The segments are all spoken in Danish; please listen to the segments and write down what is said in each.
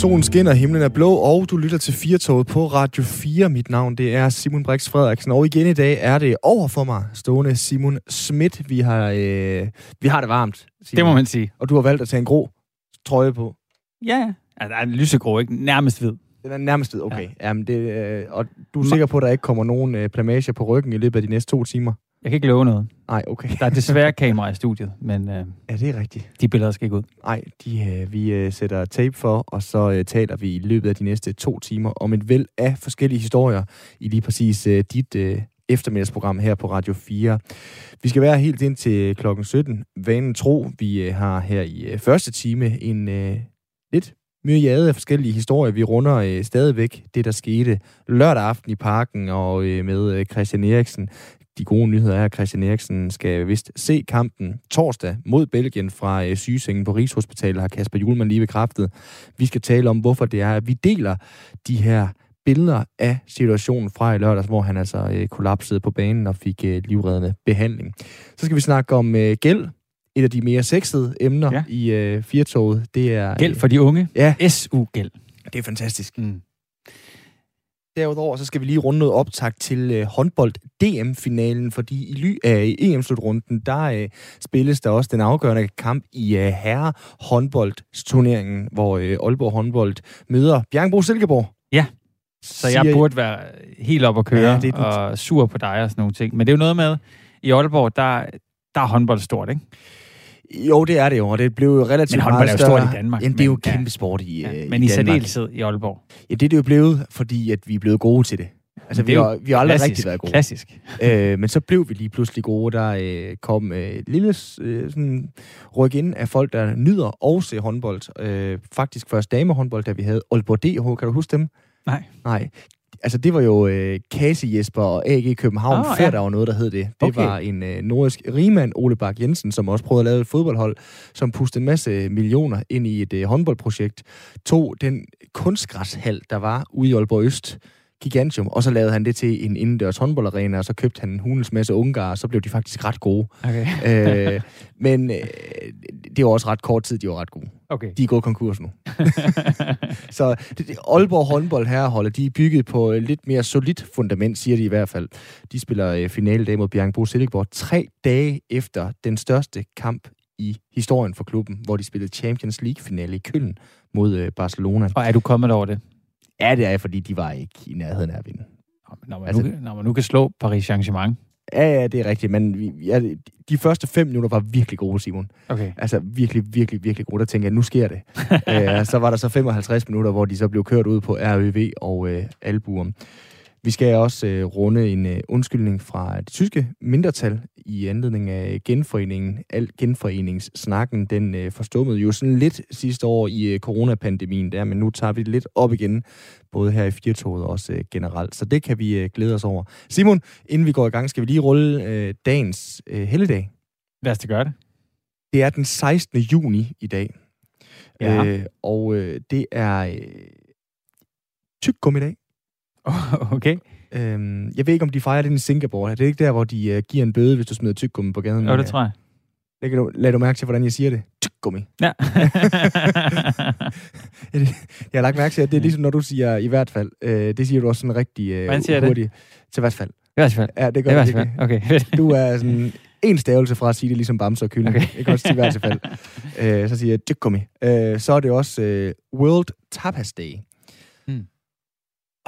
Solen skinner, himlen er blå, og du lytter til Firtoget på Radio 4. Mit navn det er Simon Brix Frederiksen, og igen i dag er det over for mig stående Simon Schmidt. Vi har, øh, vi har det varmt, Simon. Det må man sige. Og du har valgt at tage en grå trøje på. Ja, der er en lysegrå, ikke? Nærmest hvid. Den er nærmest ved, okay. Ja. Jamen det, øh, og du er sikker på, at der ikke kommer nogen øh, plamager på ryggen i løbet af de næste to timer? Jeg kan ikke love noget. Nej, okay. Der er desværre kamera i studiet, men øh, Ja, det er rigtigt. de billeder skal ikke ud. Nej, de, øh, vi øh, sætter tape for, og så øh, taler vi i løbet af de næste to timer om et væld af forskellige historier i lige præcis øh, dit øh, eftermiddagsprogram her på Radio 4. Vi skal være helt ind til klokken 17. Vanen tro, vi øh, har her i øh, første time en øh, lidt myriade af forskellige historier. Vi runder øh, stadigvæk det, der skete lørdag aften i parken og øh, med øh, Christian Eriksen. De gode nyheder er, at Christian Eriksen skal vist se kampen torsdag mod Belgien fra øh, sygesengen på Rigshospitalet, har Kasper Julemand lige bekræftet. Vi skal tale om, hvorfor det er, at vi deler de her billeder af situationen fra i lørdags, hvor han altså øh, kollapsede på banen og fik øh, livreddende behandling. Så skal vi snakke om øh, gæld, et af de mere sexede emner ja. Ja. i øh, Firtoget. Det er, Gæld for de unge. Ja, SU-gæld. det er fantastisk. Mm. Derudover så skal vi lige runde noget optag til øh, håndbold DM-finalen, fordi i ly af EM-slutrunden, der øh, spilles der også den afgørende kamp i øh, herre håndboldturneringen, hvor øh, Aalborg håndbold møder Bjergbro Silkeborg. Ja. Så jeg burde være helt op at køre Ja, det og sur på dig og sådan nogle ting. Men det er jo noget med, i Aalborg, der, der er håndbold stort, ikke? Jo, det er det jo, og det blev jo relativt Men meget er jo større. stort i Danmark, Jamen, det er jo men- ja. kæmpe sport i, Ja. øh, Men i, i, særdeleshed i Aalborg. Ja, det er det jo blevet, fordi at vi er blevet gode til det. Altså, Det vi har, vi har aldrig Klassisk. rigtig været gode. Klassisk. Øh, men så blev vi lige pludselig gode. Der øh, kom øh, et lille øh, sådan, ryk ind af folk, der nyder og se håndbold. Øh, faktisk først damehåndbold, da vi havde Aalborg DH. Kan du huske dem? Nej. Nej. Altså, det var jo øh, Kasi Jesper og AG København, Ah, før ja. der var noget, der hed det. Det Okay. var en øh, nordisk rigmand, Ole Bak Jensen, som også prøvede at lave et fodboldhold, som pustede en masse millioner ind i et øh, håndboldprojekt. Tog den kunstgræshal, der var ude i Aalborg Øst, Gigantium, og så lavede han det til en indendørs håndboldarena, og så købte han en hulens masse ungar, og så blev de faktisk ret gode. Okay. øh, men øh, det var også ret kort tid, de var ret gode. okay. De er gået konkurs nu. så det, Aalborg håndbold herreholdet, de er bygget på et lidt mere solidt fundament, siger de i hvert fald. De spiller øh, finale dag mod Bjergbro Silkeborg tre dage efter den største kamp i historien for klubben, hvor de spillede Champions League-finale i Køln mod øh, Barcelona. Og er du kommet over det? Ja, det er, fordi de var ikke i nærheden af at vinde. Når man, Altså- nu, når man nu kan slå Paris Saint-Germain. Ja, ja, det er rigtigt, men vi- ja, de første fem minutter var virkelig gode, Simon. Okay. Altså virkelig, virkelig, virkelig gode. Der tænkte jeg, nu sker det. Æ, så var der så 55 minutter, hvor de så blev kørt ud på RØV og øh, Alburum. Vi skal også øh, runde en øh, undskyldning fra det tyske mindretal i anledning af genforeningen. Al genforeningssnakken, den øh, forstummede jo sådan lidt sidste år i øh, coronapandemien der, men nu tager vi det lidt op igen, både her i Firtoget og også øh, generelt. Så det kan vi øh, glæde os over. Simon, inden vi går i gang, skal vi lige rulle øh, dagens øh, helligdag. Lad os da gøre det. Det er den 16. juni i dag. Ja. Øh, og øh, det er øh, tyggegummi dag. okay. Øhm, jeg ved ikke, om de fejrer den i Singapore. Er det ikke der, hvor de øh, giver en bøde, hvis du smider tyggegummi på gaden? Jo, det tror jeg. Læg du, lad du mærke til, hvordan jeg siger det. Tyggegummi. Ja. Jeg har lagt mærke til, at det er ligesom, når du siger i hvert fald. Øh, det siger du også sådan rigtig øh, Hvordan siger jeg det? hurtigt. Til hvert fald. I hvert fald. Ja, det I gør hvert det fald. virkelig. Okay. Du er sådan en stavelse fra at sige det ligesom bamse og kylling. Okay. Ikke også til hvert fald. Øh, så siger jeg tyggegummi. Øh, så er det også øh, World Tapas Day.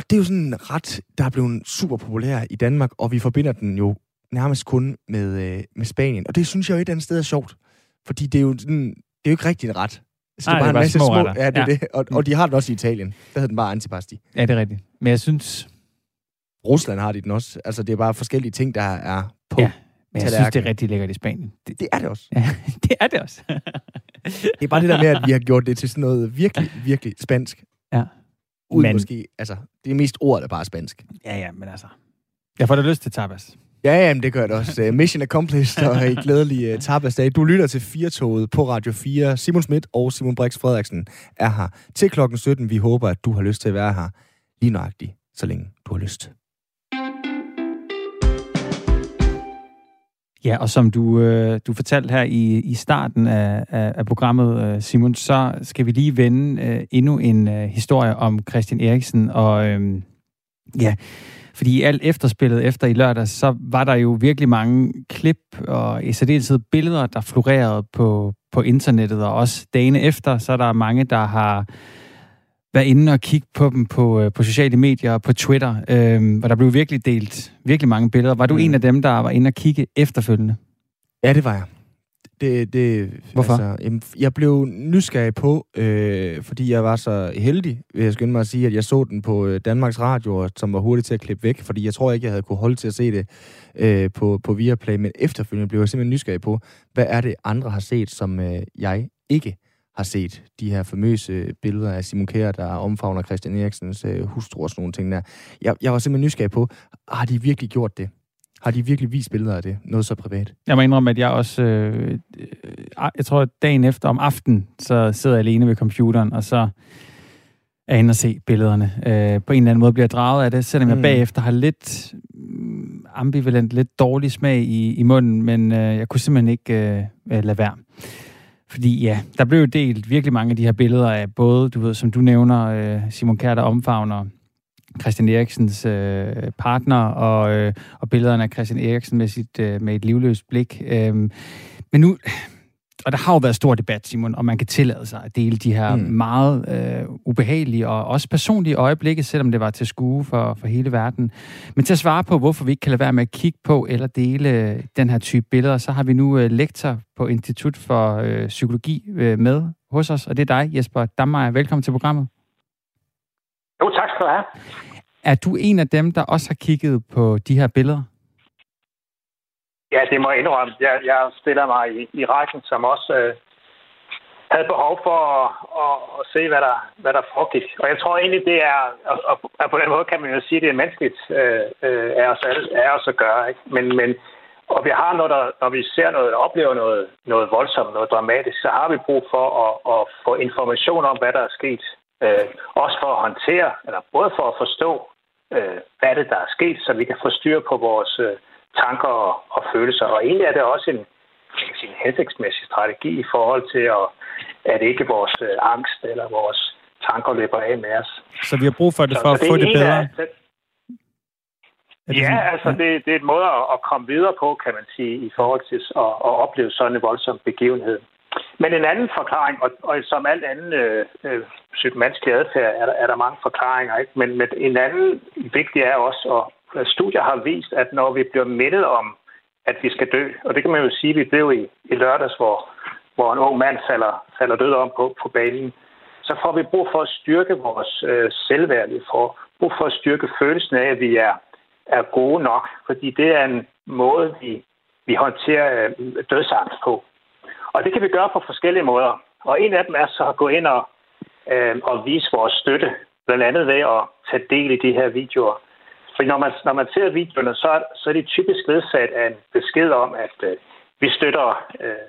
Hmm. Og det er jo sådan ret, der er blevet super populær i Danmark, og vi forbinder den jo nærmest kun med, øh, med Spanien. Og det synes jeg jo et eller andet sted er sjovt. Fordi det er jo, sådan, det er jo ikke rigtig en ret. Så Nej, det er bare små retter. Ja, det er Ja. det. Og, og de har den også i Italien. Der hedder den bare antipasti. Ja, det er rigtigt. Men jeg synes, Rusland har de den også. Altså, det er bare forskellige ting, der er på. Ja. men jeg synes, det er rigtig lækkert i Spanien. Det, Det er det også. ja, det er det også. Det er bare det der med, at vi har gjort det til sådan noget virkelig, virkelig spansk. Ja. Ud Men- måske, altså, det er mest ord, der bare er spansk. ja, ja, men altså. Jeg får da lyst til tapas. Ja, ja, men det gør det også. Uh, mission accomplished, og i glædelig uh, tapasdag. Du lytter til Firtoget på Radio 4. Simon Schmidt og Simon Brix Frederiksen er her til klokken 17. Vi håber, at du har lyst til at være her lige nøjagtigt, så længe du har lyst. Ja, og som du, øh, du fortalte her i, i starten af, af, af programmet, øh, Simon, så skal vi lige vende øh, endnu en øh, historie om Christian Eriksen. Og øh, ja, fordi alt efterspillet efter i lørdag, så var der jo virkelig mange klip og i særdeleshed billeder, der florerede på, på internettet. Og også dagene efter, så er der mange, der har været inde og kigge på dem på, øh, på sociale medier og på Twitter, øh, hvor der blev virkelig delt virkelig mange billeder. Var du mm. en af dem, der var inde og kigge efterfølgende? Ja, det var jeg. Det, det, Hvorfor? Altså, jeg blev nysgerrig på, øh, fordi jeg var så heldig, vil jeg skynde mig at sige, at jeg så den på øh, Danmarks Radio, som var hurtigt til at klippe væk, fordi jeg tror ikke, jeg havde kunne holde til at se det øh, på, på Viaplay, men efterfølgende blev jeg simpelthen nysgerrig på, hvad er det, andre har set, som øh, jeg ikke har set de her famøse billeder af Simon Kjær, der omfavner Christian Eriksens øh, hustru og sådan nogle ting der. Jeg, jeg var simpelthen nysgerrig på, har de virkelig gjort det? Har de virkelig vist billeder af det? Noget så privat? Jeg må indrømme, at jeg også... Øh, øh, jeg tror, at dagen efter om aftenen, så sidder jeg alene ved computeren, og så er inde og se billederne. Øh, på en eller anden måde bliver jeg draget af det, selvom mm. jeg bagefter har lidt mm, ambivalent, lidt dårlig smag i, i munden, men øh, jeg kunne simpelthen ikke øh, lade være. Fordi ja, der blev jo delt virkelig mange af de her billeder af både, du ved, som du nævner, øh, Simon Kjær, der omfavner Christian Eriksens øh, partner, og, øh, og billederne af Christian Eriksen med, sit, øh, med et livløst blik. Øh, men nu, og der har jo været stor debat, Simon, om man kan tillade sig at dele de her mm. meget øh, ubehagelige og også personlige øjeblikke, selvom det var til skue for, for hele verden. Men til at svare på, hvorfor vi ikke kan lade være med at kigge på eller dele den her type billeder, så har vi nu øh, lektor på Institut for øh, Psykologi øh, med hos os, og det er dig, Jesper Dammeyer. Velkommen til programmet. Jo, tak skal du have. Er du en af dem, der også har kigget på de her billeder? Ja, det må jeg indrømme. Jeg, jeg stiller mig i, i rækken, som også øh, havde behov for at, at, at se, hvad der, hvad der foregik. Og jeg tror egentlig, det er, og, og på den måde kan man jo sige, at det er menneskeligt øh, øh, af, os alle, af os at gøre. Ikke? Men, men, og vi har noget, der, når vi ser noget, oplever noget, noget voldsomt, noget dramatisk, så har vi brug for at, at få information om, hvad der er sket. Øh, også for at håndtere, eller både for at forstå, øh, hvad det, der er sket, så vi kan få styr på vores... Øh, tanker og, og følelser. Og egentlig er det også en, en hensigtsmæssig strategi i forhold til, at, at ikke vores øh, angst eller vores tanker løber af med os. Så vi har brug for det for så, at få det bedre? Er, så, ja, altså det, det er et måde at, komme videre på, kan man sige, i forhold til at, at opleve sådan en voldsom begivenhed. Men en anden forklaring, og, og som alt andet øh, øh, psykomanskelig adfærd, er der, er der mange forklaringer. Ikke? Men, men en anden vigtig er også at, Øh, studier har vist, at når vi bliver mindet om, at vi skal dø, og det kan man jo sige, at vi blev i, i lørdags, hvor, hvor en ung mand falder, falder død om på, på banen, så får vi brug for at styrke vores øh, selvværd. Vi får brug for at styrke følelsen af, at vi er, er gode nok, fordi det er en måde, vi, vi håndterer øh, dødsangst på. Og det kan vi gøre på forskellige måder. Og en af dem er så at gå ind og, øh, og vise vores støtte, blandt andet ved at tage del i de her videoer. Fordi når man, når man ser videoerne, så, så er det typisk ledsat af en besked om, at øh, vi støtter øh,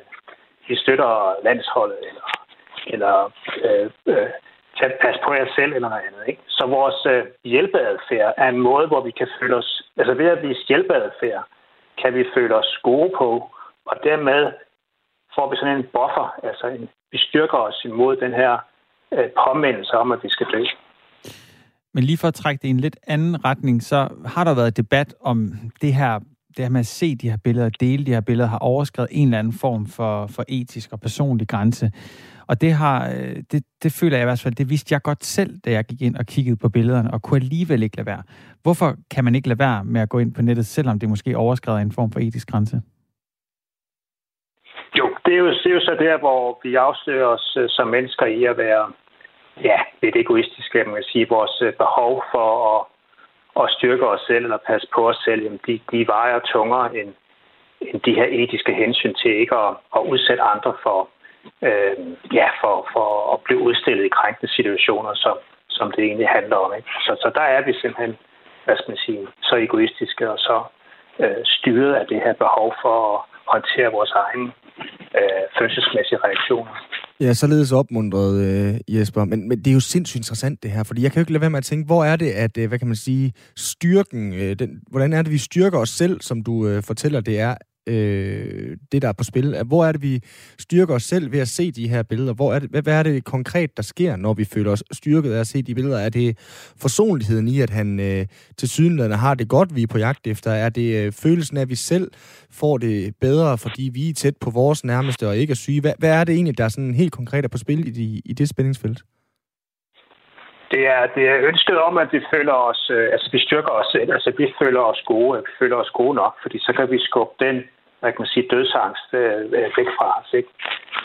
vi støtter landsholdet, eller, eller øh, øh, tage pas på jer selv, eller noget andet. Ikke? Så vores øh, hjælpeadfærd er en måde, hvor vi kan føle os, altså ved at vise hjælpeadfærd, kan vi føle os gode på, og dermed får vi sådan en buffer, altså en, vi styrker os imod den her øh, påmindelse om, at vi skal dø. Men lige for at trække det i en lidt anden retning, så har der været debat om det her, det her med at se de her billeder, dele de her billeder, har overskrevet en eller anden form for, for etisk og personlig grænse. Og det, har, øh, det, det føler jeg i hvert fald, det vidste jeg godt selv, da jeg gik ind og kiggede på billederne, og kunne alligevel ikke lade være. Hvorfor kan man ikke lade være med at gå ind på nettet, selvom det måske overskrider en form for etisk grænse? Jo, det er jo, det er jo så der, hvor vi afsøger os øh, som mennesker i at være ja, lidt egoistiske, man kan sige, vores øh, behov for at, at styrke os selv eller passe på os selv, jamen de, de vejer tungere end, end de her etiske hensyn til ikke at, at udsætte andre for, øh, ja, for, for at blive udstillet i krænkende situationer, som, som det egentlig handler om. Ikke? Så, så der er vi simpelthen, hvad skal man sige, så egoistiske og så øh, styret af det her behov for at håndtere vores egne øh, følelsesmæssige reaktioner. Ja, således opmuntret, øh, Jesper. Men, men det er jo sindssygt interessant, det her. Fordi jeg kan jo ikke lade være med at tænke, hvor er det, at, øh, hvad kan man sige, styrken, øh, den, hvordan er det, vi styrker os selv, som du øh, fortæller, det er, øh, det, der er på spil? Hvor er det, vi styrker os selv ved at se de her billeder? Hvor er det, hvad, hvad er det konkret, der sker, når vi føler os styrket af at se de billeder? Er det forsonligheden i, at han øh, til sydenlandet har det godt, vi er på jagt efter? Er det øh, følelsen af, at vi selv får det bedre, fordi vi er tæt på vores nærmeste og ikke er syge? Hvad, hvad er det egentlig, der er sådan helt konkret er på spil i, de, i det spændingsfelt? Det er, det er ønsket om, at vi føler os, øh, altså vi styrker os selv, altså vi føler os gode, vi føler os gode nok, fordi så kan vi skubbe den, hvad kan man sige, dødsangst øh, øh væk fra os. Ikke?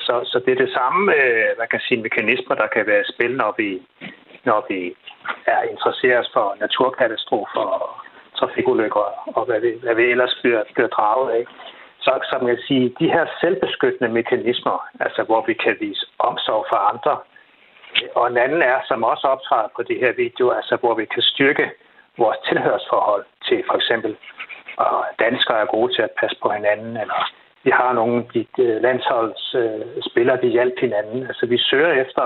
Så, så det er det samme, øh, hvad kan man sige, mekanismer, der kan være i spil, når vi, når vi er interesseret for naturkatastrofer og trafikulykker og hvad vi, hvad vi ellers bliver, bliver draget af. Så som jeg siger, de her selvbeskyttende mekanismer, altså hvor vi kan vise omsorg for andre, og en anden er, som også optræder på de her videoer, altså hvor vi kan styrke vores tilhørsforhold til for eksempel, og danskere er gode til at passe på hinanden, eller vi har nogle de øh, landsholdsspillere, øh, de hjælper hinanden. Altså vi søger efter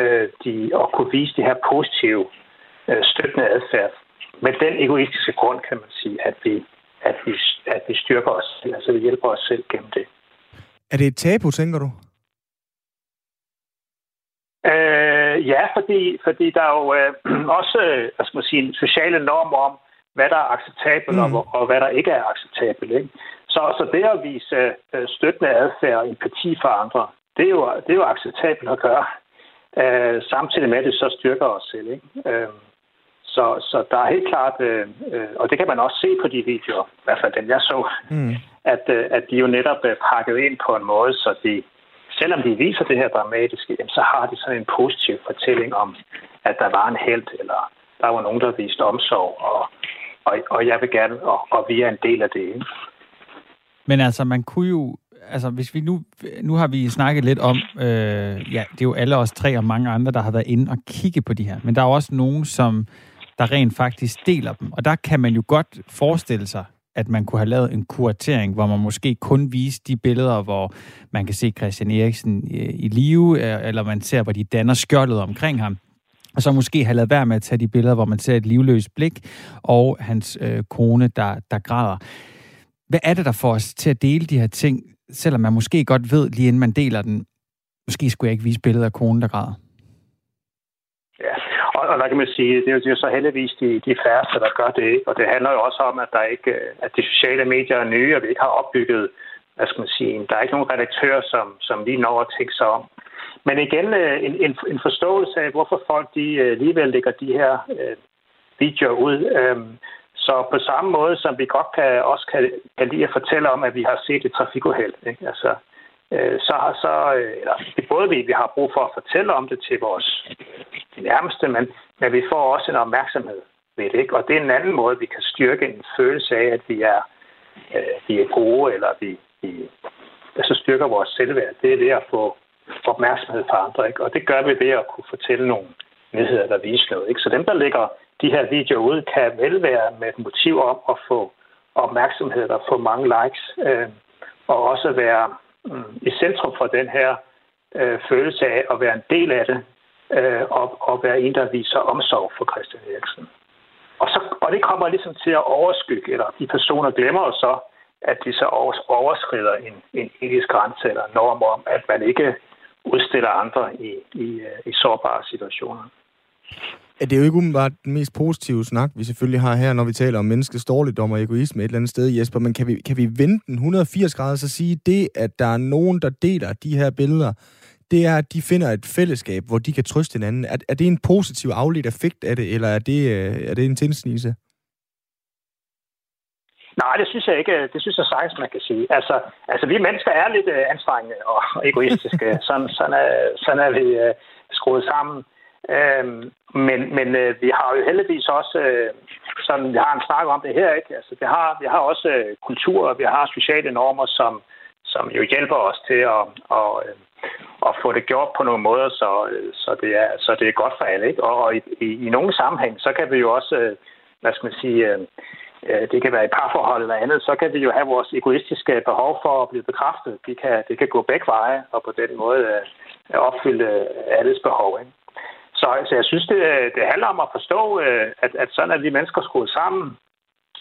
øh, de, at kunne vise det her positive øh, støttende adfærd. Med den egoistiske grund, kan man sige, at vi, at vi, at vi styrker os, altså vi hjælper os selv gennem det. Er det et tabu, tænker du? Øh, ja, fordi, fordi der er jo øh, også hvad skal man sige, sociale normer om, hvad der er acceptabelt mm. og, og hvad der ikke er acceptabelt. Ikke? Så, så det at vise øh, støttende adfærd og empati for andre, det er jo, det er jo acceptabelt at gøre, øh, samtidig med at det så styrker os selv. Ikke? Øh, så, så der er helt klart, øh, øh, og det kan man også se på de videoer, i hvert fald den jeg så, mm. at, øh, at de jo netop er pakket ind på en måde, så de, selvom de viser det her dramatiske, så har de sådan en positiv fortælling om, at der var en held, eller der var nogen, der viste omsorg, og, og, og jeg vil gerne, og, og vi er en del af det. Ikke? Men altså, man kunne jo altså hvis vi nu, nu har vi snakket lidt om, øh, ja, det er jo alle os tre og mange andre, der har været inde og kigge på de her, men der er også nogen, som der rent faktisk deler dem, og der kan man jo godt forestille sig, at man kunne have lavet en kuratering, hvor man måske kun viste de billeder, hvor man kan se Christian Eriksen øh, i live, øh, eller man ser, hvor de danner skjoldet omkring ham. Og så måske have lavet være med at tage de billeder, hvor man ser et livløst blik, og hans øh, kone, der, der græder. Hvad er det, der får os til at dele de her ting, selvom man måske godt ved, lige inden man deler den, måske skulle jeg ikke vise billeder af konen, der græder? Og, der kan man sige, det er jo, så heldigvis de, de færreste, der gør det. Og det handler jo også om, at, der ikke, at de sociale medier er nye, og vi ikke har opbygget, hvad skal man sige, der er ikke nogen redaktør, som, som lige når at tænke sig om. Men igen, øh, en, en, en forståelse af, hvorfor folk de øh, alligevel lægger de her øh, videoer ud. Øhm, så på samme måde, som vi godt kan, også kan, kan lide at fortælle om, at vi har set et trafikuheld. Ikke? Altså, Øh, så, så øh, eller, det både vi, vi har brug for at fortælle om det til vores nærmeste, men, men vi får også en opmærksomhed ved det. Ikke? Og det er en anden måde, vi kan styrke en følelse af, at vi er, øh, vi er gode, eller vi, vi altså styrker vores selvværd. Det er ved at få opmærksomhed fra andre. Ikke? Og det gør vi ved at kunne fortælle nogle nyheder, der viser noget. Ikke? Så dem, der lægger de her videoer ud, kan vel være med et motiv om at få opmærksomhed og få mange likes, øh, og også være Øh, i centrum for den her øh, følelse af at være en del af det, øh, og, og være en, der viser omsorg for Christian Eriksen. Og, så, og det kommer ligesom til at overskygge, eller de personer glemmer jo så, at de så overskrider en, en etisk grænse eller norm om, at man ikke udstiller andre i, i, øh, i sårbare situationer. Ja, det er jo ikke umiddelbart den mest positive snak, vi selvfølgelig har her, når vi taler om menneskets dårligdom og egoisme et eller andet sted, Jesper. Men kan vi, kan vi vende den 180 grader så sige, det, at der er nogen, der deler de her billeder, det er, at de finder et fællesskab, hvor de kan trøste hinanden. Er, er det en positiv afledt effekt af det, eller er det, øh, er det en tilsnigelse? Nej, det synes jeg ikke. Det synes jeg sagtens, man kan sige. Altså, altså vi mennesker er lidt uh, anstrengende og egoistiske. sådan, sådan, er, sådan er vi skruet sammen. Øhm, men men øh, vi har jo heldigvis også, øh, sådan, vi har en snak om det her, ikke? Altså, vi har, vi har også øh, kultur, og vi har sociale normer, som, som jo hjælper os til at, at, øh, at få det gjort på nogle måder, så, øh, så, det, er, så det er godt for alle. Ikke? Og i, i, i nogle sammenhæng, så kan vi jo også, øh, hvad skal man sige, det kan være i parforhold eller andet, så kan vi jo have vores egoistiske behov for at blive bekræftet. Det kan, det kan gå begge veje, og på den måde opfylde alles behov. Ikke? Så, så jeg synes, det, det handler om at forstå, øh, at, at sådan er vi mennesker skruet sammen,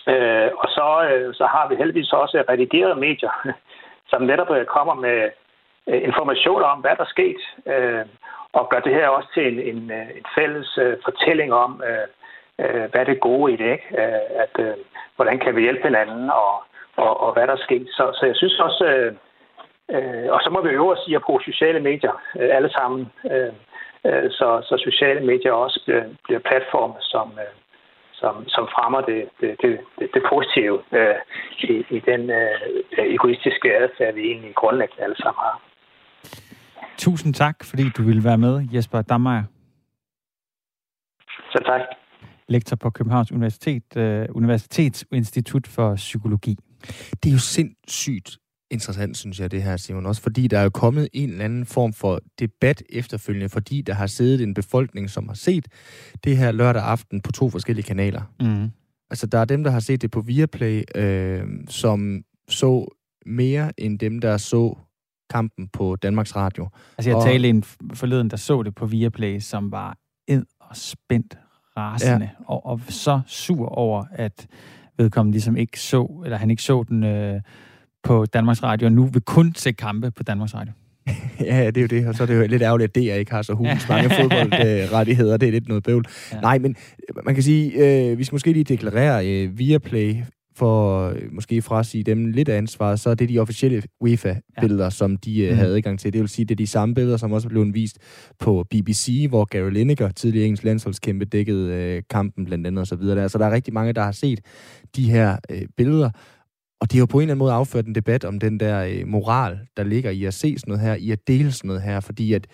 Øh, og så, øh, så har vi heldigvis også redigerede medier, som netop øh, kommer med information om, hvad der er sket, øh, og gør det her også til en, en, en fælles fortælling om, øh, hvad er det gode i det, ikke? At, øh, hvordan kan vi hjælpe hinanden, og, og, og hvad der er sket. Så, så jeg synes også, øh, og så må vi jo også sige at bruge sociale medier øh, alle sammen, øh, så, så sociale medier også bliver, bliver platforme, som, øh, som, som fremmer det, det, det, det positive øh, i, i den øh, egoistiske adfærd, vi egentlig grundlæggende alle sammen har. Tusind tak, fordi du ville være med, Jesper Dammeyer. Så tak. Lektor på Københavns Universitet, øh, Universitetsinstitut for Psykologi. Det er jo sindssygt interessant, synes jeg, det her, Simon. Også fordi der er jo kommet en eller anden form for debat efterfølgende, fordi der har siddet en befolkning, som har set det her lørdag aften på to forskellige kanaler. Mm. Altså, der er dem, der har set det på Viaplay, øh, som så mere end dem, der så kampen på Danmarks Radio. Altså, jeg og... talte en forleden, der så det på Viaplay, som var ed og spændt rasende, ja. og, og så sur over, at vedkommende ligesom ikke så, eller han ikke så den øh, på Danmarks Radio, og nu vil kun se kampe på Danmarks Radio. ja, det er jo det, og så er det jo lidt ærgerligt, at DR ikke har så hulens mange fodboldrettigheder. Det er lidt noget bøvl. Ja. Nej, men man kan sige, øh, vi skal måske lige deklarere øh, Viaplay for øh, måske fra at sige dem lidt af ansvar, så er det de officielle UEFA-billeder, ja. som de mm. havde adgang til. Det vil sige, det er de samme billeder, som også blev vist på BBC, hvor Gary Lineker, tidligere engelsk landsholdskæmpe, dækkede uh, kampen blandt andet osv. Så, så der er rigtig mange, der har set de her uh, billeder, og det er jo på en eller anden måde afført en debat om den der uh, moral, der ligger i at se sådan noget her, i at dele sådan noget her, fordi at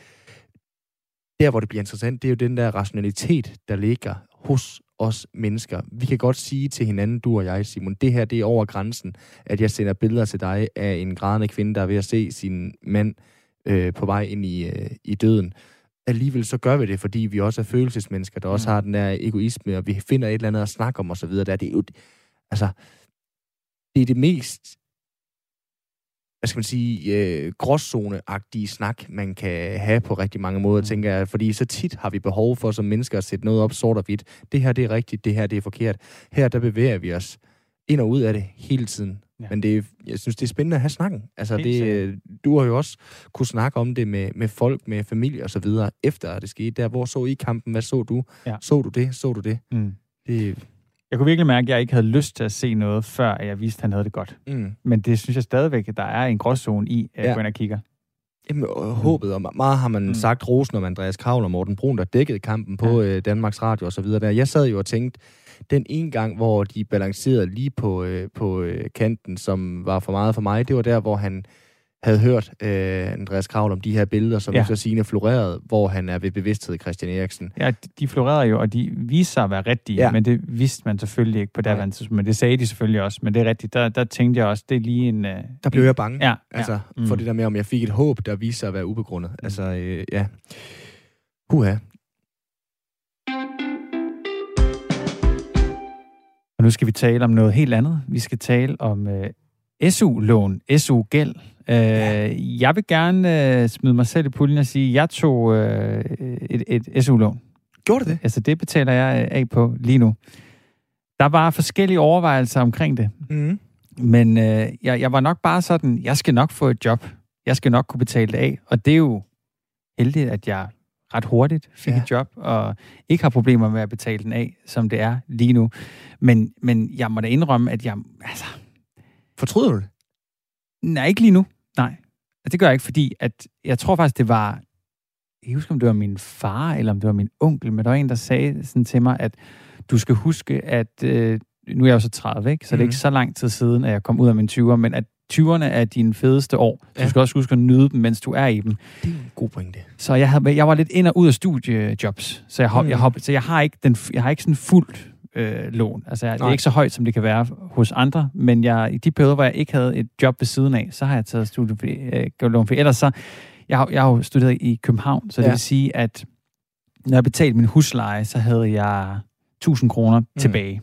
der, hvor det bliver interessant, det er jo den der rationalitet, der ligger hos os mennesker. Vi kan godt sige til hinanden, du og jeg, Simon, det her det er over grænsen, at jeg sender billeder til dig af en grædende kvinde, der er ved at se sin mand øh, på vej ind i, øh, i døden. Alligevel så gør vi det, fordi vi også er følelsesmennesker, der også mm. har den der egoisme, og vi finder et eller andet at snakke om osv. Der, det er jo, altså, det er det mest hvad skal man sige, øh, gråzoneagtige snak, man kan have på rigtig mange måder, mm. tænker jeg. Fordi så tit har vi behov for som mennesker at sætte noget op sort og hvidt. Det her, det er rigtigt, det her, det er forkert. Her, der bevæger vi os ind og ud af det hele tiden. Ja. Men det, jeg synes, det er spændende at have snakken. Altså, det, du har jo også kunne snakke om det med, med folk, med familie og så videre, efter det skete. Der, hvor så I kampen? Hvad så du? Ja. Så du det? Så du det? Mm. Det jeg kunne virkelig mærke, at jeg ikke havde lyst til at se noget, før jeg vidste, at han havde det godt. Mm. Men det synes jeg stadigvæk, at der er en gråzone i, at jeg ja. går ind og kigger. Jamen, og håbet, og meget har man mm. sagt rosen om Andreas Kravl og Morten Brun, der dækkede kampen på ja. øh, Danmarks Radio og så videre. Der. Jeg sad jo og tænkte, den ene gang, hvor de balancerede lige på, øh, på øh, kanten, som var for meget for mig, det var der, hvor han havde hørt øh, Andreas Kravl om de her billeder, som ja. så sigende florerede, hvor han er ved bevidsthed, Christian Eriksen. Ja, de florerede jo, og de viste sig at være rigtige, ja. men det vidste man selvfølgelig ikke på det tidspunkt. Men det sagde de selvfølgelig også, men det er rigtigt. Der, der tænkte jeg også, det er lige en... Øh, der blev jeg bange, ja, altså, ja. Mm. for det der med, om jeg fik et håb, der viste sig at være ubegrundet. Mm. Altså, øh, ja. Huha. Og nu skal vi tale om noget helt andet. Vi skal tale om øh, SU-lån, SU-gæld. Øh, ja. Jeg vil gerne øh, smide mig selv i puljen og sige, at jeg tog øh, et, et SU-lån. Gjorde du det? Altså, det betaler jeg øh, af på lige nu. Der var forskellige overvejelser omkring det. Mm. Men øh, jeg, jeg var nok bare sådan, jeg skal nok få et job. Jeg skal nok kunne betale det af. Og det er jo heldigt, at jeg ret hurtigt fik ja. et job, og ikke har problemer med at betale den af, som det er lige nu. Men, men jeg må da indrømme, at jeg... Altså, Fortryder du det? Nej, ikke lige nu. Nej. Det gør jeg ikke, fordi at jeg tror faktisk, det var... Jeg husker, om det var min far, eller om det var min onkel, men der var en, der sagde sådan til mig, at du skal huske, at... Øh, nu er jeg jo så 30, ikke? så mm. det er ikke mhm. så lang tid siden, at jeg kom ud af mine 20'er, men at 20'erne er dine fedeste år. Ja. Du skal også huske at nyde dem, mens du er i dem. Det er en god pointe. Så jeg, havde, jeg var lidt ind og ud af studiejobs, så jeg, hop, mm. jeg, hop, så jeg har ikke den, jeg har ikke sådan fuldt øh, lån. Altså, det er ikke så højt, som det kan være hos andre, men jeg, i de perioder, hvor jeg ikke havde et job ved siden af, så har jeg taget studielån. Øh, for ellers så, jeg har, jeg har jo studeret i København, så ja. det vil sige, at når jeg betalte min husleje, så havde jeg 1000 kroner mm. tilbage.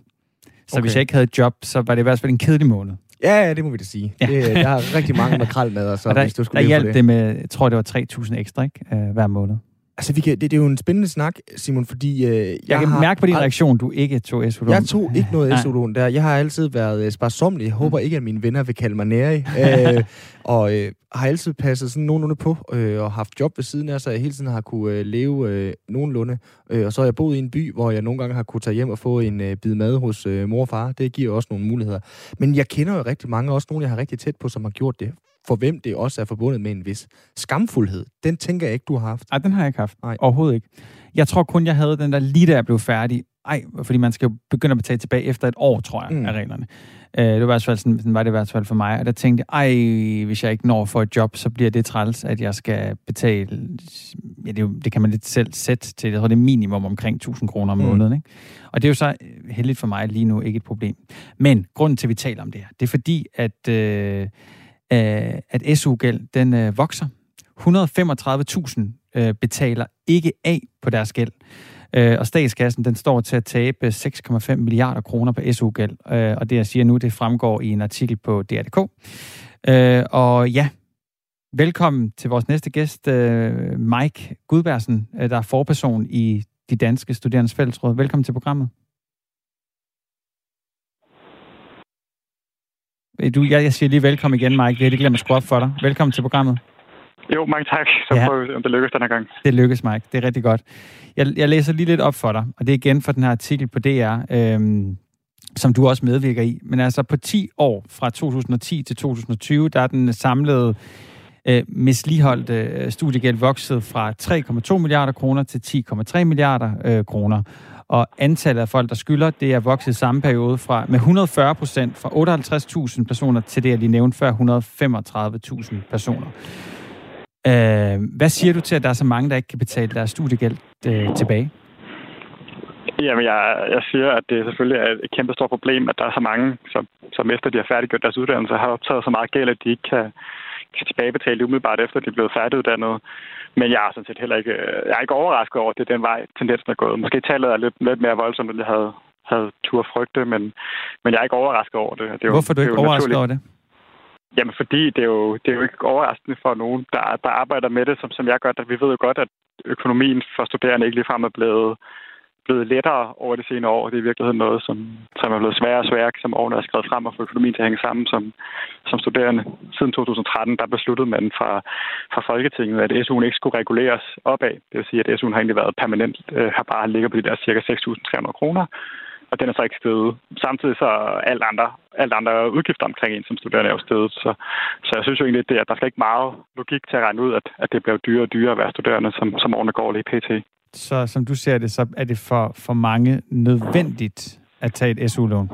Så okay. hvis jeg ikke havde et job, så var det i hvert fald en kedelig måned. Ja, ja, det må vi da sige. Ja. Det, der er rigtig mange makrel med, så og der, hvis du skulle der hjalp det. det med, jeg tror det var 3.000 ekstra ikke, øh, hver måned. Altså, vi kan, det, det er jo en spændende snak, Simon, fordi... Øh, jeg, jeg kan har, mærke på din reaktion, du ikke tog su Jeg tog ikke noget su der. Jeg har altid været øh, sparsomlig. Jeg håber mm. ikke, at mine venner vil kalde mig nære. øh, og øh, har altid passet sådan nogenlunde på, øh, og haft job ved siden af, så jeg hele tiden har kunne øh, leve øh, nogenlunde. Øh, og så har jeg boet i en by, hvor jeg nogle gange har kunne tage hjem og få en øh, bid mad hos øh, mor og far. Det giver også nogle muligheder. Men jeg kender jo rigtig mange, også nogle, jeg har rigtig tæt på, som har gjort det for hvem det også er forbundet med en vis skamfuldhed. Den tænker jeg ikke, du har haft. Nej, den har jeg ikke haft. Nej. Overhovedet ikke. Jeg tror kun, jeg havde den der lige da jeg blev færdig. Ej, fordi man skal jo begynde at betale tilbage efter et år, tror jeg, mm. af reglerne. Uh, det var i hvert fald sådan, sådan var det i hvert fald for mig. Og der tænkte jeg, ej, hvis jeg ikke når for et job, så bliver det træls, at jeg skal betale, ja, det, jo, det kan man lidt selv sætte til, jeg tror, det er minimum omkring 1000 kroner om mm. måneden. Ikke? Og det er jo så øh, heldigt for mig lige nu ikke et problem. Men grunden til, at vi taler om det her, det er fordi, at uh, øh, at SU-gæld den øh, vokser. 135.000 øh, betaler ikke af på deres gæld. Øh, og statskassen den står til at tabe 6,5 milliarder kroner på SU-gæld. Øh, og det jeg siger nu, det fremgår i en artikel på DR.dk. Øh, og ja, velkommen til vores næste gæst, øh, Mike Gudbærsen, øh, der er forperson i de danske studerendes fællesråd. Velkommen til programmet. Du, jeg, jeg siger lige velkommen igen, Mike. Vi har lige glemt at skrue op for dig. Velkommen til programmet. Jo, mange tak. Så ja. prøver vi, om det lykkes den her gang. Det lykkes, Mike. Det er rigtig godt. Jeg, jeg læser lige lidt op for dig, og det er igen for den her artikel på DR, øhm, som du også medvirker i. Men altså på 10 år, fra 2010 til 2020, der er den samlede øh, misligeholdte øh, studiegæld vokset fra 3,2 milliarder kroner til 10,3 milliarder øh, kroner og antallet af folk, der skylder, det er vokset i samme periode fra, med 140 procent fra 58.000 personer til det, jeg lige nævnte før, 135.000 personer. Øh, hvad siger du til, at der er så mange, der ikke kan betale deres studiegæld øh, tilbage? Jamen, jeg, jeg siger, at det selvfølgelig er et kæmpe stort problem, at der er så mange, som, som efter de har færdiggjort deres uddannelse, har optaget så meget gæld, at de ikke kan, kan tilbagebetale det umiddelbart efter, at de er blevet færdiguddannet. Men jeg er sådan set heller ikke, øh, jeg er ikke overrasket over, at det er den vej, tendensen er gået. Måske tallet er lidt, lidt mere voldsomt, end jeg havde, havde tur frygte, men, men jeg er ikke overrasket over det. det er jo, Hvorfor er du ikke er overrasket over det? Jamen, fordi det er, jo, det er jo ikke overraskende for nogen, der, der arbejder med det, som, som jeg gør. Vi ved jo godt, at økonomien for studerende ikke ligefrem er blevet blevet lettere over de senere år. Det er i virkeligheden noget, som, som er blevet sværere og sværere, som årene er skrevet frem og få økonomien til at hænge sammen som, som studerende. Siden 2013, der besluttede man fra, fra Folketinget, at SU'en ikke skulle reguleres opad. Det vil sige, at SU'en har egentlig været permanent, øh, har bare ligget på de der cirka 6.300 kroner og den er så ikke stedet. Samtidig så alt andre, alt andre udgifter omkring en som studerende er jo stedet. Så, så jeg synes jo egentlig, at der skal ikke meget logik til at regne ud, at, at det bliver dyrere og dyrere at være studerende, som, som årene går lige pt. Så som du ser det, så er det for, for mange nødvendigt at tage et SU-lån?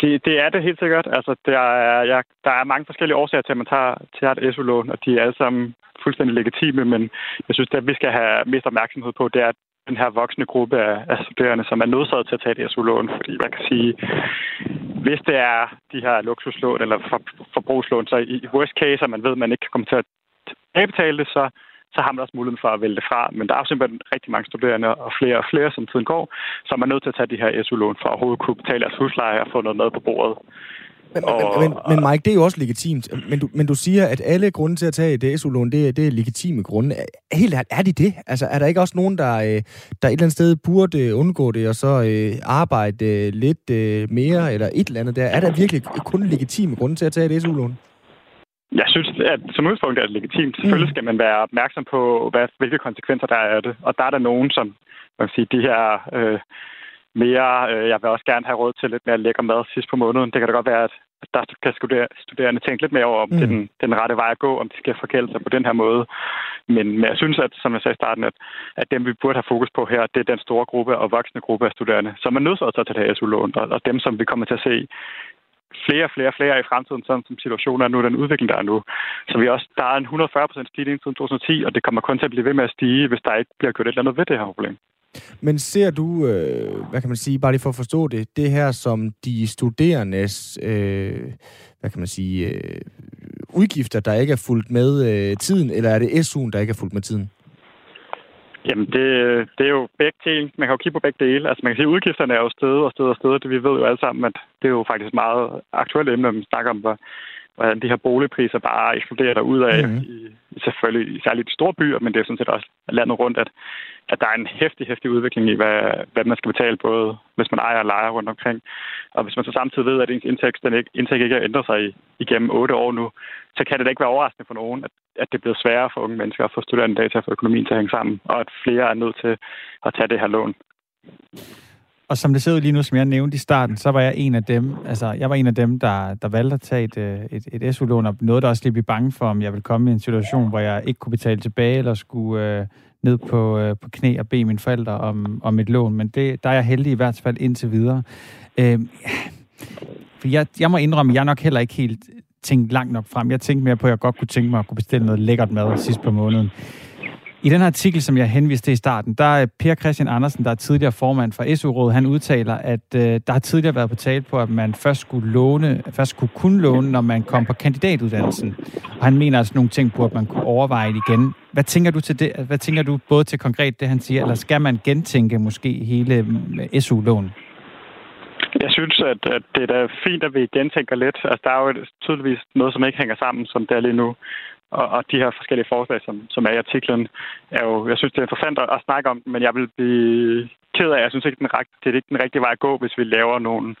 Det, det er det helt sikkert. Altså, der, er, jeg, der er mange forskellige årsager til, at man tager, tager et SU-lån, og de er alle sammen fuldstændig legitime, men jeg synes, at vi skal have mest opmærksomhed på, det er den her voksne gruppe af, af studerende, som er nødsaget til at tage et SU-lån, fordi man kan sige, hvis det er de her luksuslån eller for, forbrugslån, så i worst case, at man ved, at man ikke kan komme til at tilbagebetale det, så så har man også muligheden for at vælge det fra. Men der er simpelthen rigtig mange studerende, og flere og flere, som tiden går, som er nødt til at tage de her SU-lån for at overhovedet kunne betale deres husleje og få noget med på bordet. Men, og, men, men Mike, det er jo også legitimt. Men du, men du siger, at alle grunde til at tage et SU-lån, det, det er legitime grunde. Helt ærligt, er de det? Altså, er der ikke også nogen, der, øh, der et eller andet sted burde undgå det, og så øh, arbejde lidt øh, mere, eller et eller andet der? Er der virkelig kun legitime grunde til at tage et SU-lån? Jeg synes, at som udgangspunkt er det legitimt. Selvfølgelig mm. skal man være opmærksom på, hvad, hvilke konsekvenser der er af det. Og der er der nogen, som man kan sige, de her øh, mere, øh, jeg vil også gerne have råd til lidt mere lækker mad sidst på måneden. Det kan da godt være, at der kan studerende tænke lidt mere over, om mm. det er den, den rette vej at gå, om de skal forgælde sig på den her måde. Men, men jeg synes, at, som jeg sagde i starten, at, at dem, vi burde have fokus på her, det er den store gruppe og voksne gruppe af studerende, som er nødt til at tage det her SU-lån, og, og dem, som vi kommer til at se flere og flere og flere i fremtiden, sådan som situationen er nu, den udvikling, der er nu. Så vi også, der er en 140% stigning siden 2010, og det kommer kun til at blive ved med at stige, hvis der ikke bliver gjort et eller andet ved det her problem. Men ser du, øh, hvad kan man sige, bare lige for at forstå det, det her som de studerendes, øh, hvad kan man sige, øh, udgifter, der ikke er fulgt med øh, tiden, eller er det SU'en, der ikke er fulgt med tiden? Jamen, det, det er jo begge ting. Man kan jo kigge på begge dele. Altså, man kan sige, at udgifterne er jo sted og sted og sted. Det vi ved jo alle sammen, at det er jo faktisk meget aktuelt emne, når man snakker om, hvor, hvordan de her boligpriser bare eksploderer af mm. i, selvfølgelig særligt i store byer, men det er sådan set også landet rundt, at, at der er en hæftig, hæftig udvikling i, hvad, hvad man skal betale, både hvis man ejer og lejer rundt omkring. Og hvis man så samtidig ved, at ens indtægt, den ikke, indtægt ikke har ændret sig igennem otte år nu, så kan det da ikke være overraskende for nogen, at, at det bliver sværere for unge mennesker at få studerende data for økonomien til at hænge sammen, og at flere er nødt til at tage det her lån. Og som det ser ud lige nu, som jeg nævnte i starten, så var jeg en af dem, altså jeg var en af dem, der, der valgte at tage et, øh, et, et SU-lån, og noget, der også lige blev bange for, om jeg ville komme i en situation, hvor jeg ikke kunne betale tilbage, eller skulle øh, ned på, øh, på knæ og bede mine forældre om, om et lån. Men det, der er jeg heldig i hvert fald indtil videre. Øh, for jeg, jeg må indrømme, at jeg nok heller ikke helt tænkt langt nok frem. Jeg tænkte mere på, at jeg godt kunne tænke mig at kunne bestille noget lækkert mad sidst på måneden. I den her artikel, som jeg henviste til i starten, der er Per Christian Andersen, der er tidligere formand for SU-rådet, han udtaler, at øh, der har tidligere været på tale på, at man først skulle låne, først skulle kunne låne, når man kom på kandidatuddannelsen. Og han mener altså nogle ting på, at man kunne overveje det igen. Hvad tænker du til det? Hvad tænker du både til konkret det, han siger, eller skal man gentænke måske hele øh, SU-lån? Jeg synes, at, at det er da fint, at vi gentænker lidt. Altså, der er jo tydeligvis noget, som ikke hænger sammen, som det er lige nu. Og, og de her forskellige forslag, som, som er i artiklen, er jo, jeg synes, det er interessant at, at snakke om, men jeg vil blive ked af, jeg synes ikke, den, det er ikke den rigtige vej at gå, hvis vi laver nogle,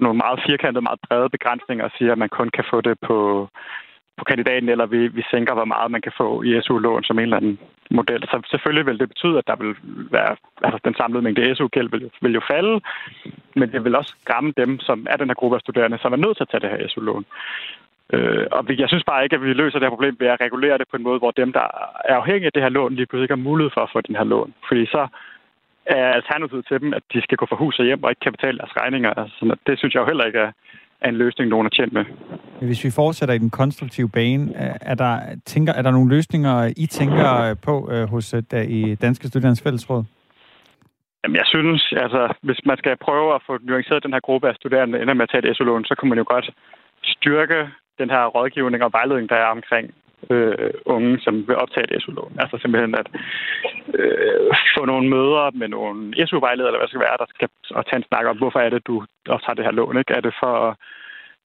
nogle meget firkantede, meget brede begrænsninger og siger, at man kun kan få det på, på kandidaten, eller vi, vi sænker, hvor meget man kan få i SU-lån som en eller anden model. Så selvfølgelig vil det betyde, at der vil være, altså den samlede mængde SU-gæld vil, vil jo falde, men det vil også ramme dem, som er den her gruppe af studerende, som er nødt til at tage det her SU-lån. Øh, og jeg synes bare ikke, at vi løser det her problem ved at regulere det på en måde, hvor dem, der er afhængige af det her lån, lige pludselig ikke har mulighed for at få den her lån. Fordi så er alternativet til dem, at de skal gå fra hus og hjem og ikke kan betale deres regninger. Altså, det synes jeg jo heller ikke er, er en løsning, nogen er tjent med. Hvis vi fortsætter i den konstruktive bane, er der, tænker, er der nogle løsninger, I tænker på øh, hos øh, der i Danske Studerende Fællesråd? Jamen, jeg synes, altså, hvis man skal prøve at få nuanceret den her gruppe af studerende, ender med at tage et SU-lån, så kunne man jo godt styrke den her rådgivning og vejledning, der er omkring øh, unge, som vil optage et SU-lån. Altså simpelthen at øh, få nogle møder med nogle SU-vejledere, eller hvad det skal være, der skal og tage en snak om, hvorfor er det, du optager det her lån. Ikke? Er det for at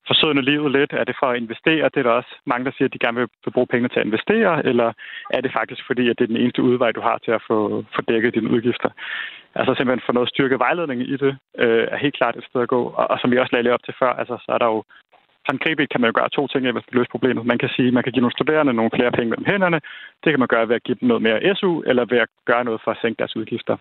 forsøge livet lidt? Er det for at investere? Det er der også mange, der siger, at de gerne vil bruge penge til at investere, eller er det faktisk fordi, at det er den eneste udvej, du har til at få, få dækket dine udgifter? Altså simpelthen få noget styrket vejledning i det, øh, er helt klart et sted at gå. Og, og som vi også lagde op til før, altså, så er der jo håndgribeligt kan man jo gøre to ting, hvis man løse problemet. Man kan sige, at man kan give nogle studerende nogle flere penge mellem hænderne. Det kan man gøre ved at give dem noget mere SU, eller ved at gøre noget for at sænke deres udgifter.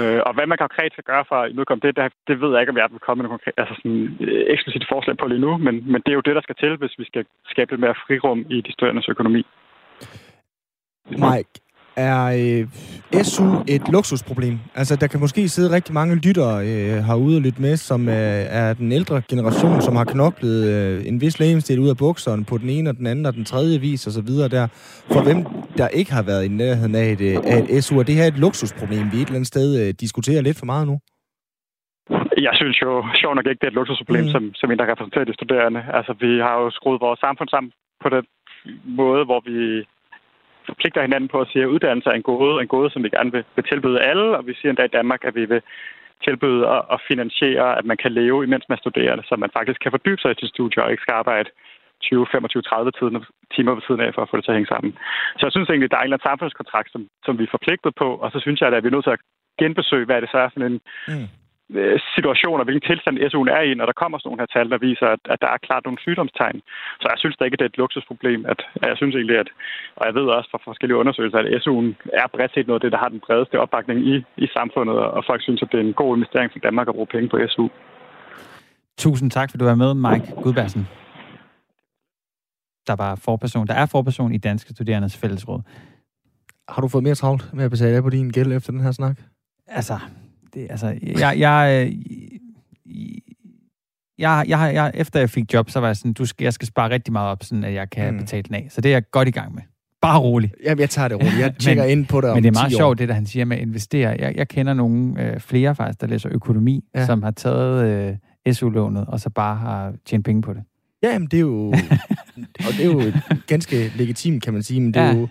Øh, og hvad man konkret skal gøre for at imødekomme det, det, det ved jeg ikke, om jeg vil komme med nogle konkret, altså sådan, øh, eksplicit forslag på lige nu, men, men det er jo det, der skal til, hvis vi skal skabe lidt mere frirum i de studerendes økonomi. Mike, er øh, SU et luksusproblem? Altså, der kan måske sidde rigtig mange lyttere øh, herude og lytte med, som øh, er den ældre generation, som har knoklet øh, en vis lægemstil ud af bukserne på den ene og den anden og den tredje vis og så videre der. For hvem der ikke har været i nærheden af et, øh, af et SU, er det her et luksusproblem, vi et eller andet sted øh, diskuterer lidt for meget nu? Jeg synes jo, sjovt nok ikke, det er et luksusproblem, mm. som, som en, der repræsenterer de studerende. Altså, vi har jo skruet vores samfund sammen på den måde, hvor vi forpligter hinanden på at sige, at uddannelse er en gode, en gode, som vi gerne vil, vil tilbyde alle, og vi siger endda i Danmark, at vi vil tilbyde og, finansiere, at man kan leve, imens man studerer, så man faktisk kan fordybe sig i sit studie og ikke skal arbejde 20, 25, 30 timer ved siden af for at få det til at hænge sammen. Så jeg synes egentlig, der er en eller anden samfundskontrakt, som, som vi er forpligtet på, og så synes jeg, at vi er nødt til at genbesøge, hvad det så er for en, mm. Øh, situationer, hvilken tilstand SU'en er i, når der kommer sådan nogle her tal, der viser, at, at der er klart nogle sygdomstegn. Så jeg synes da ikke, det er et luksusproblem. At, at jeg synes egentlig, at, og jeg ved også fra forskellige undersøgelser, at SU'en er bredt set noget af det, der har den bredeste opbakning i, i samfundet, og folk synes, at det er en god investering for Danmark at bruge penge på SU. Tusind tak, for du er med, Mike Gudbærsen. Der var forperson, der er forperson i Danske Studerendes Fællesråd. Har du fået mere travlt med at betale af på din gæld efter den her snak? Altså, det, altså, jeg, jeg, jeg, jeg, jeg, efter jeg fik job, så var jeg sådan, du skal, jeg skal spare rigtig meget op, sådan at jeg kan mm. betale den af. Så det er jeg godt i gang med. Bare rolig. Jamen, jeg tager det roligt. Jeg tjekker ind på det om Men det er meget sjovt, det der han siger med at investere. Jeg, jeg kender nogle øh, flere faktisk, der læser økonomi, ja. som har taget øh, SU-lånet, og så bare har tjent penge på det. Ja, jamen, det er jo, og det er jo ganske legitimt, kan man sige, men det ja. er jo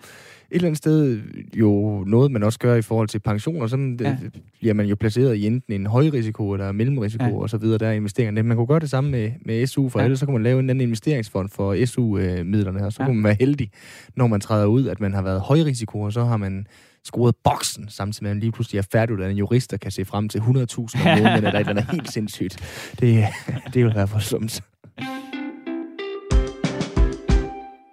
eller andet sted jo noget, man også gør i forhold til pensioner. Sådan ja. bliver man jo placeret i enten en høj risiko eller mellemrisiko ja. og så videre, der er investeringerne. Man kunne gøre det samme med, med SU, for ja. ellers så kunne man lave en anden investeringsfond for SU-midlerne, og så ja. kunne man være heldig, når man træder ud, at man har været høj risiko, og så har man skruet boksen, samtidig med at man lige pludselig er færdiguddannet jurist, der kan se frem til 100.000 om måneden, eller der er helt sindssygt. Det, det vil være voldsomt.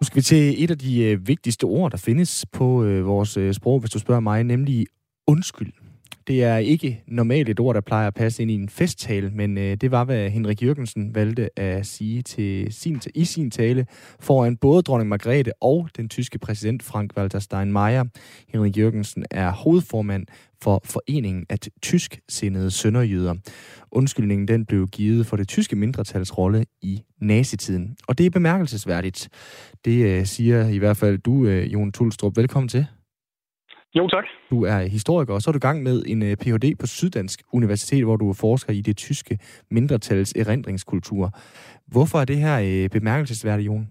Nu skal vi til et af de øh, vigtigste ord, der findes på øh, vores øh, sprog, hvis du spørger mig, nemlig undskyld. Det er ikke normalt et ord, der plejer at passe ind i en festtale, men øh, det var, hvad Henrik Jørgensen valgte at sige til sin, i sin tale foran både dronning Margrethe og den tyske præsident Frank-Walter Steinmeier. Henrik Jørgensen er hovedformand for Foreningen af Tysk-sindede sønderjyder. Undskyldningen den blev givet for det tyske mindretals rolle i nazitiden. Og det er bemærkelsesværdigt. Det øh, siger i hvert fald du, øh, Jon Tulstrup. Velkommen til. Jo, tak. Du er historiker, og så er du i gang med en øh, Ph.D. på Syddansk Universitet, hvor du er forsker i det tyske mindretals erindringskultur. Hvorfor er det her øh, bemærkelsesværdigt, Jon?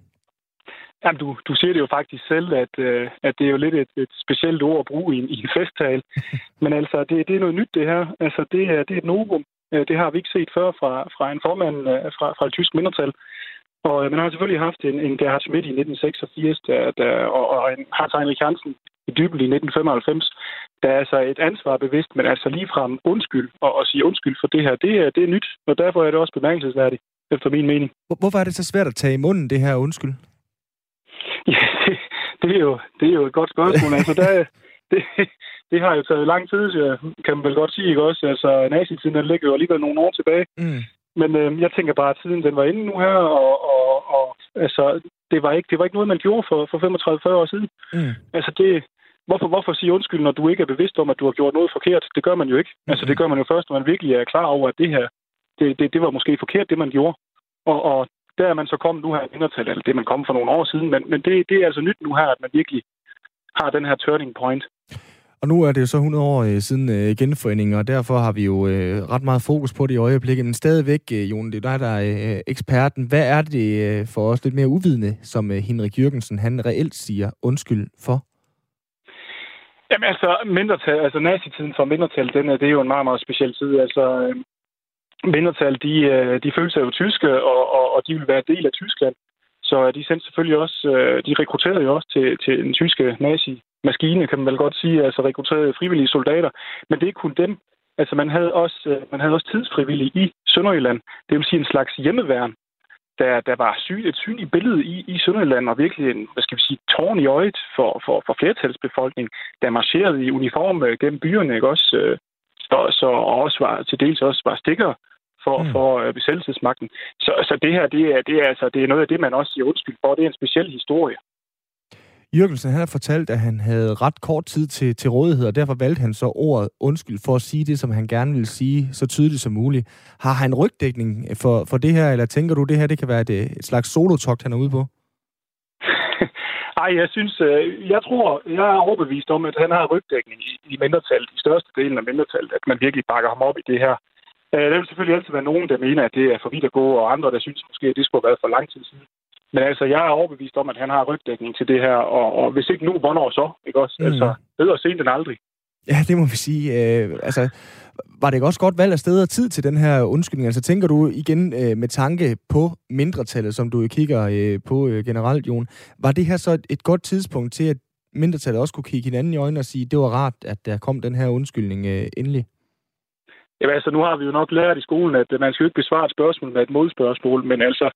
Jamen, du, du siger det jo faktisk selv, at, øh, at det er jo lidt et, et specielt ord at bruge i en, i en festtale. Men altså, det, det er noget nyt, det her. Altså, det er, det er et novum. Det har vi ikke set før fra, fra en formand fra, fra et tysk mindretal. Og man har selvfølgelig haft en, en Gerhard Schmidt i 1986, der, der, og, og en Hans Heinrich Hansen i Dybel i 1995, der er altså et ansvar bevidst, men altså lige frem undskyld og, og sige undskyld for det her, det er, det er nyt, og derfor er det også bemærkelsesværdigt, efter min mening. Hvorfor er det så svært at tage i munden, det her undskyld? Ja, det, det, er, jo, det er jo et godt spørgsmål. altså, der, det, det har jo taget lang tid, kan man vel godt sige, ikke også? Altså, nazitiden, den ligger jo alligevel nogle år tilbage. Mm. Men øh, jeg tænker bare, at tiden den var inde nu her, og, og, og altså, det, var ikke, det var ikke noget, man gjorde for, for 35-40 år siden. Mm. Altså, det, hvorfor, hvorfor sige undskyld, når du ikke er bevidst om, at du har gjort noget forkert? Det gør man jo ikke. Mm-hmm. Altså, det gør man jo først, når man virkelig er klar over, at det her, det, det, det var måske forkert, det man gjorde. Og, og der er man så kommet nu her i mindretal, eller det man kom for nogle år siden, men, men det, det er altså nyt nu her, at man virkelig har den her turning point. Og nu er det jo så 100 år øh, siden øh, genforeningen, og derfor har vi jo øh, ret meget fokus på det i øjeblikket. Men stadigvæk, øh, Jon, det er dig, der er øh, eksperten. Hvad er det øh, for os lidt mere uvidende, som øh, Henrik Jørgensen han reelt siger undskyld for? Jamen altså, mindretal, altså nazitiden for mindretal, den er, det er jo en meget, meget speciel tid. Altså, øh, mindretal, de, øh, de følte sig jo tyske, og, og, og de ville være del af Tyskland. Så øh, de sendte selvfølgelig også, de rekrutterede jo også til, til den tyske nazi-maskine, kan man vel godt sige, altså rekrutterede frivillige soldater. Men det er ikke kun dem. Altså man havde også, man havde også tidsfrivillige i Sønderjylland. Det vil sige en slags hjemmeværn, der, der var syg, et synligt billede i, i Sønderjylland, og virkelig en, hvad skal vi sige, tårn i øjet for, for, for flertalsbefolkningen, der marcherede i uniform øh, gennem byerne, ikke også? Øh, så, så og også var, til dels også var stikker for, mm. for uh, besættelsesmagten. Så, så det her, det er, det, er, altså, det er noget af det, man også siger undskyld for. Det er en speciel historie. Jørgensen han har fortalt, at han havde ret kort tid til, til rådighed, og derfor valgte han så ordet undskyld for at sige det, som han gerne ville sige, så tydeligt som muligt. Har han rygdækning for, for det her, eller tænker du, det her det kan være et, et slags solotogt, han er ude på? Nej, jeg synes, øh, jeg tror, jeg er overbevist om, at han har rygdækning i, i mindretallet, i største delen af mindretallet, at man virkelig bakker ham op i det her. Øh, der vil selvfølgelig altid være nogen, der mener, at det er for vidt at gå, og andre, der synes måske, at det skulle have været for lang tid siden. Men altså, jeg er overbevist om, at han har rygdækning til det her, og, og hvis ikke nu, hvornår så? Ikke også? Mm. Altså, bedre sent end aldrig. Ja, det må vi sige. Øh, altså, var det ikke også godt valg af sted og tid til den her undskyldning? Altså, tænker du igen øh, med tanke på mindretallet, som du kigger øh, på øh, generelt, Jon, var det her så et, et godt tidspunkt til, at mindretallet også kunne kigge hinanden i øjnene og sige, det var rart, at der kom den her undskyldning øh, endelig? Jamen altså, nu har vi jo nok lært i skolen, at man skal jo ikke besvare et spørgsmål med et modspørgsmål, men altså,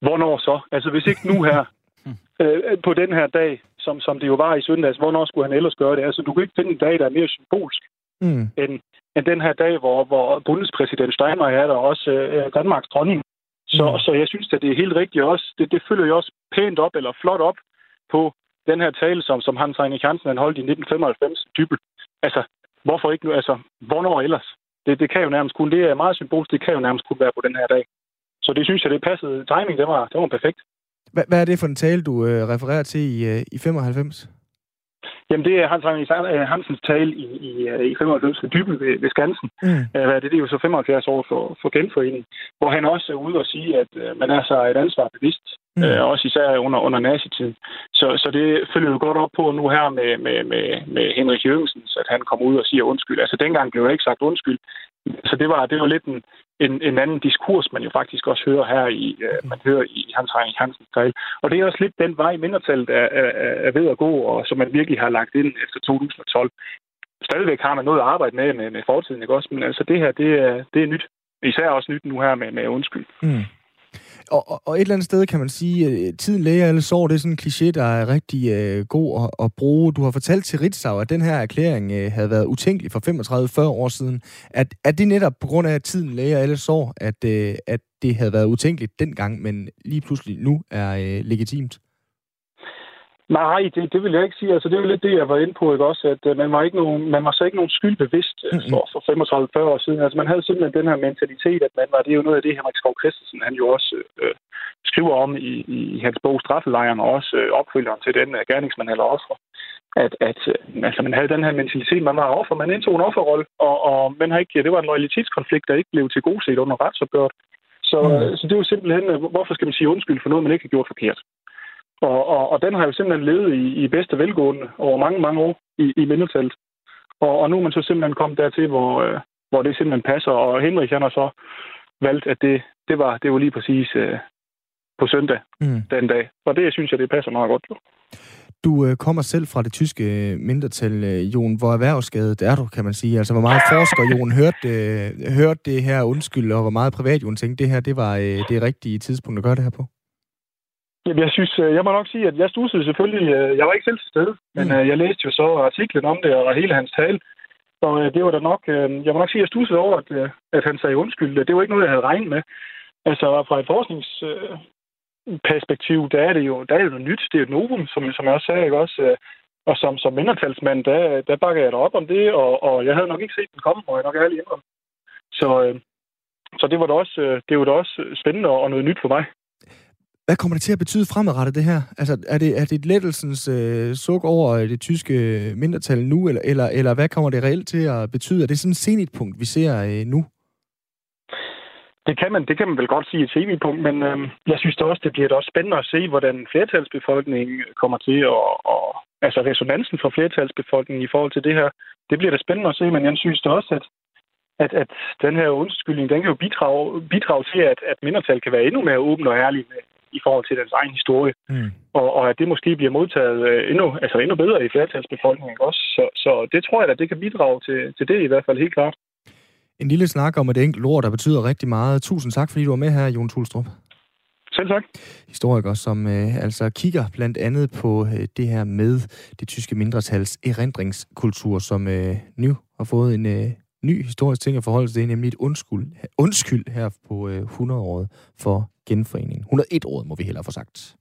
hvornår så? Altså, hvis ikke nu her, øh, på den her dag, som, som det jo var i søndags, hvornår skulle han ellers gøre det? Altså, du kan ikke finde en dag, der er mere symbolsk, mm. end, end den her dag, hvor, hvor bundespræsident Steinmeier er der også øh, Danmarks dronning. Så, mm. så jeg synes, at det er helt rigtigt også. Det, det følger jo også pænt op, eller flot op, på den her tale, som, som Hans Heinrich Hansen han holdt i 1995 Dybel. Altså, hvorfor ikke nu? Altså, hvornår ellers? Det, det kan jo nærmest kun, det er meget symbolsk, det kan jo nærmest kun være på den her dag. Så det synes jeg, det passede. Timing, det var, det var perfekt. Hvad, hvad er det for en tale, du øh, refererer til i, øh, i 95? Jamen, det er Hans Heinrich Hansens tale i, i, øh, i 95 ved Dybel ved, ved Skansen. Mm. Øh, det, det er jo så 75 år for, for genforeningen, hvor han også er ude og sige, at øh, man er så et ansvar bevidst. Mm. Øh, også især under, under nazitiden. Så, så det følger jo godt op på nu her med, med, med, med Henrik Jørgensen, at han kommer ud og siger undskyld. Altså dengang blev der ikke sagt undskyld. Så det var, det var lidt en, en, en anden diskurs, man jo faktisk også hører her i, uh, man hører i Hans Heinrich Hansens tale. Og det er også lidt den vej, mindretallet er, er, er ved at gå, og som man virkelig har lagt ind efter 2012. Stadigvæk har man noget at arbejde med med, med fortiden, ikke også? Men altså det her, det er, det er nyt. Især også nyt nu her med, med undskyld. Mm. Og, og, og et eller andet sted kan man sige, at tiden læger alle sår, det er sådan en kliché, der er rigtig øh, god at, at bruge. Du har fortalt til Ritzau, at den her erklæring øh, havde været utænkelig for 35-40 år siden. At, er det netop på grund af, at tiden læger alle sår, at, øh, at det havde været utænkeligt dengang, men lige pludselig nu er øh, legitimt? Nej, det, det vil jeg ikke sige. Altså, det er jo lidt det, jeg var inde på, ikke også? At uh, man, var ikke nogen, man var så ikke nogen skyld bevidst uh, for, for 35-40 år siden. Altså, man havde simpelthen den her mentalitet, at man var, det er jo noget af det, Henrik Skov Christensen, han jo også uh, skriver om i, i hans bog Straffelejren, og også uh, opfølgeren til den uh, gerningsmand eller offer. At, at altså, man havde den her mentalitet, man var offer, man indtog en offerrolle, og, og man har ikke, det var en loyalitetskonflikt, der ikke blev til god set under retsopgøret. Så, mm. så det er jo simpelthen, hvorfor skal man sige undskyld for noget, man ikke har gjort forkert? Og, og, og den har jo simpelthen levet i, i bedste velgående over mange, mange år i, i mindretallet. Og, og nu er man så simpelthen kommet dertil, hvor, øh, hvor det simpelthen passer. Og Henrik han har så valgt, at det, det, var, det var lige præcis øh, på søndag mm. den dag. Og det synes jeg, det passer meget godt. Du øh, kommer selv fra det tyske mindretal, øh, Jon. Hvor erhvervsskadet er du, kan man sige? Altså, hvor meget forsker Jon hørte, øh, hørte det her undskyld, og hvor meget privat Jon tænkte, det her det var øh, det rigtige tidspunkt at gøre det her på? Jamen, jeg synes, øh, jeg må nok sige, at jeg stussede selvfølgelig, øh, jeg var ikke selv til stede, men mm. Øh, jeg læste jo så artiklen om det og hele hans tale. Så det var da nok, jeg må nok sige, at jeg stussede over, at, at han sagde undskyld. Det var ikke noget, jeg havde regnet med. Altså fra et forskningsperspektiv, der er det jo, der er det jo nyt. Det er et novum, som, som jeg også sagde, ikke også? Og som, som mindretalsmand, der, der bakker jeg da op om det, og, og jeg havde nok ikke set den komme, og jeg nok ærlig indrømme. Så, så det var da også, det var da også spændende og noget nyt for mig. Hvad kommer det til at betyde fremadrettet, det her? Altså, er det, er det lettelsens øh, suk over øh, det tyske øh, mindretal nu, eller, eller, eller hvad kommer det reelt til at betyde? Er det sådan et senitpunkt, vi ser øh, nu? Det kan, man, det kan man vel godt sige et senitpunkt, men øh, jeg synes da også, det bliver da også spændende at se, hvordan flertalsbefolkningen øh, kommer til, og, og altså resonansen for flertalsbefolkningen i forhold til det her. Det bliver da spændende at se, men jeg synes da også, at, at, at den her undskyldning, den kan jo bidrage, bidrage til, at, at mindretal kan være endnu mere åben og ærlig med, i forhold til deres egen historie. Mm. Og, og at det måske bliver modtaget øh, endnu, altså endnu bedre i flertalsbefolkningen også. Så, så det tror jeg, at det kan bidrage til, til det i hvert fald helt klart. En lille snak om et enkelt ord, der betyder rigtig meget. Tusind tak, fordi du var med her, Jon Tulstrup. Selv tak. Historiker, som øh, altså kigger blandt andet på øh, det her med det tyske mindretals erindringskultur, som øh, nu har fået en øh, ny historisk ting at forholde sig til, nemlig et undskyld, undskyld her på øh, 100-året for genforeningen. 101-året må vi hellere få sagt.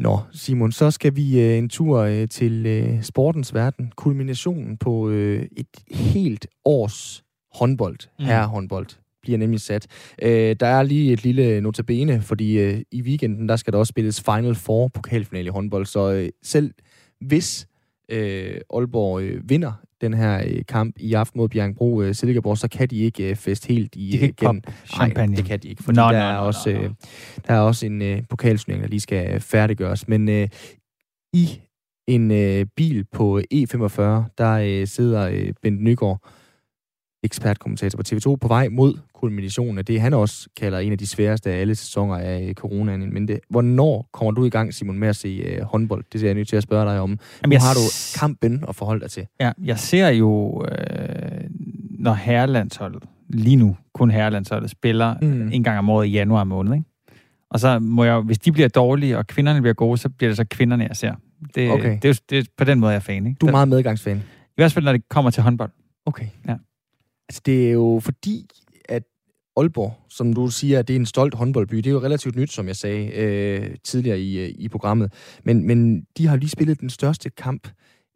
Nå, Simon, så skal vi øh, en tur øh, til øh, sportens verden. Kulminationen på øh, et helt års håndbold, mm. herrehåndbold, bliver nemlig sat. Øh, der er lige et lille notabene, fordi øh, i weekenden, der skal der også spilles Final Four pokalfinale i håndbold, så øh, selv hvis øh, Aalborg øh, vinder den her øh, kamp i aften mod Bjergbro øh, Silkeborg, så kan de ikke øh, feste helt i, de kan ikke igen. champagne. Nej, det kan de ikke, fordi no, der, no, er no, også. Øh, der er også en øh, pokalsnæring, der lige skal færdiggøres. Men øh, i en øh, bil på E45, der øh, sidder øh, Bent Nygaard, ekspertkommentator på TV2, på vej mod kulminationen af det, han også kalder en af de sværeste af alle sæsoner af coronaen. Men det, hvornår kommer du i gang, Simon, med at se uh, håndbold? Det er jeg nødt til at spørge dig om. Jamen, nu har du kampen at forholde dig til. Ja, jeg ser jo, øh, når herrelandsholdet, lige nu kun herrelandsholdet, spiller mm. en gang om året i januar måned, ikke? Og så må jeg, hvis de bliver dårlige, og kvinderne bliver gode, så bliver det så kvinderne, jeg ser. Det, okay. det, er, det er på den måde, jeg er fan. Ikke? Du er meget medgangsfan. I hvert fald, når det kommer til håndbold. Okay. Ja. Altså, det er jo fordi, Aalborg, som du siger, det er en stolt håndboldby. Det er jo relativt nyt, som jeg sagde øh, tidligere i, øh, i programmet. Men, men de har lige spillet den største kamp,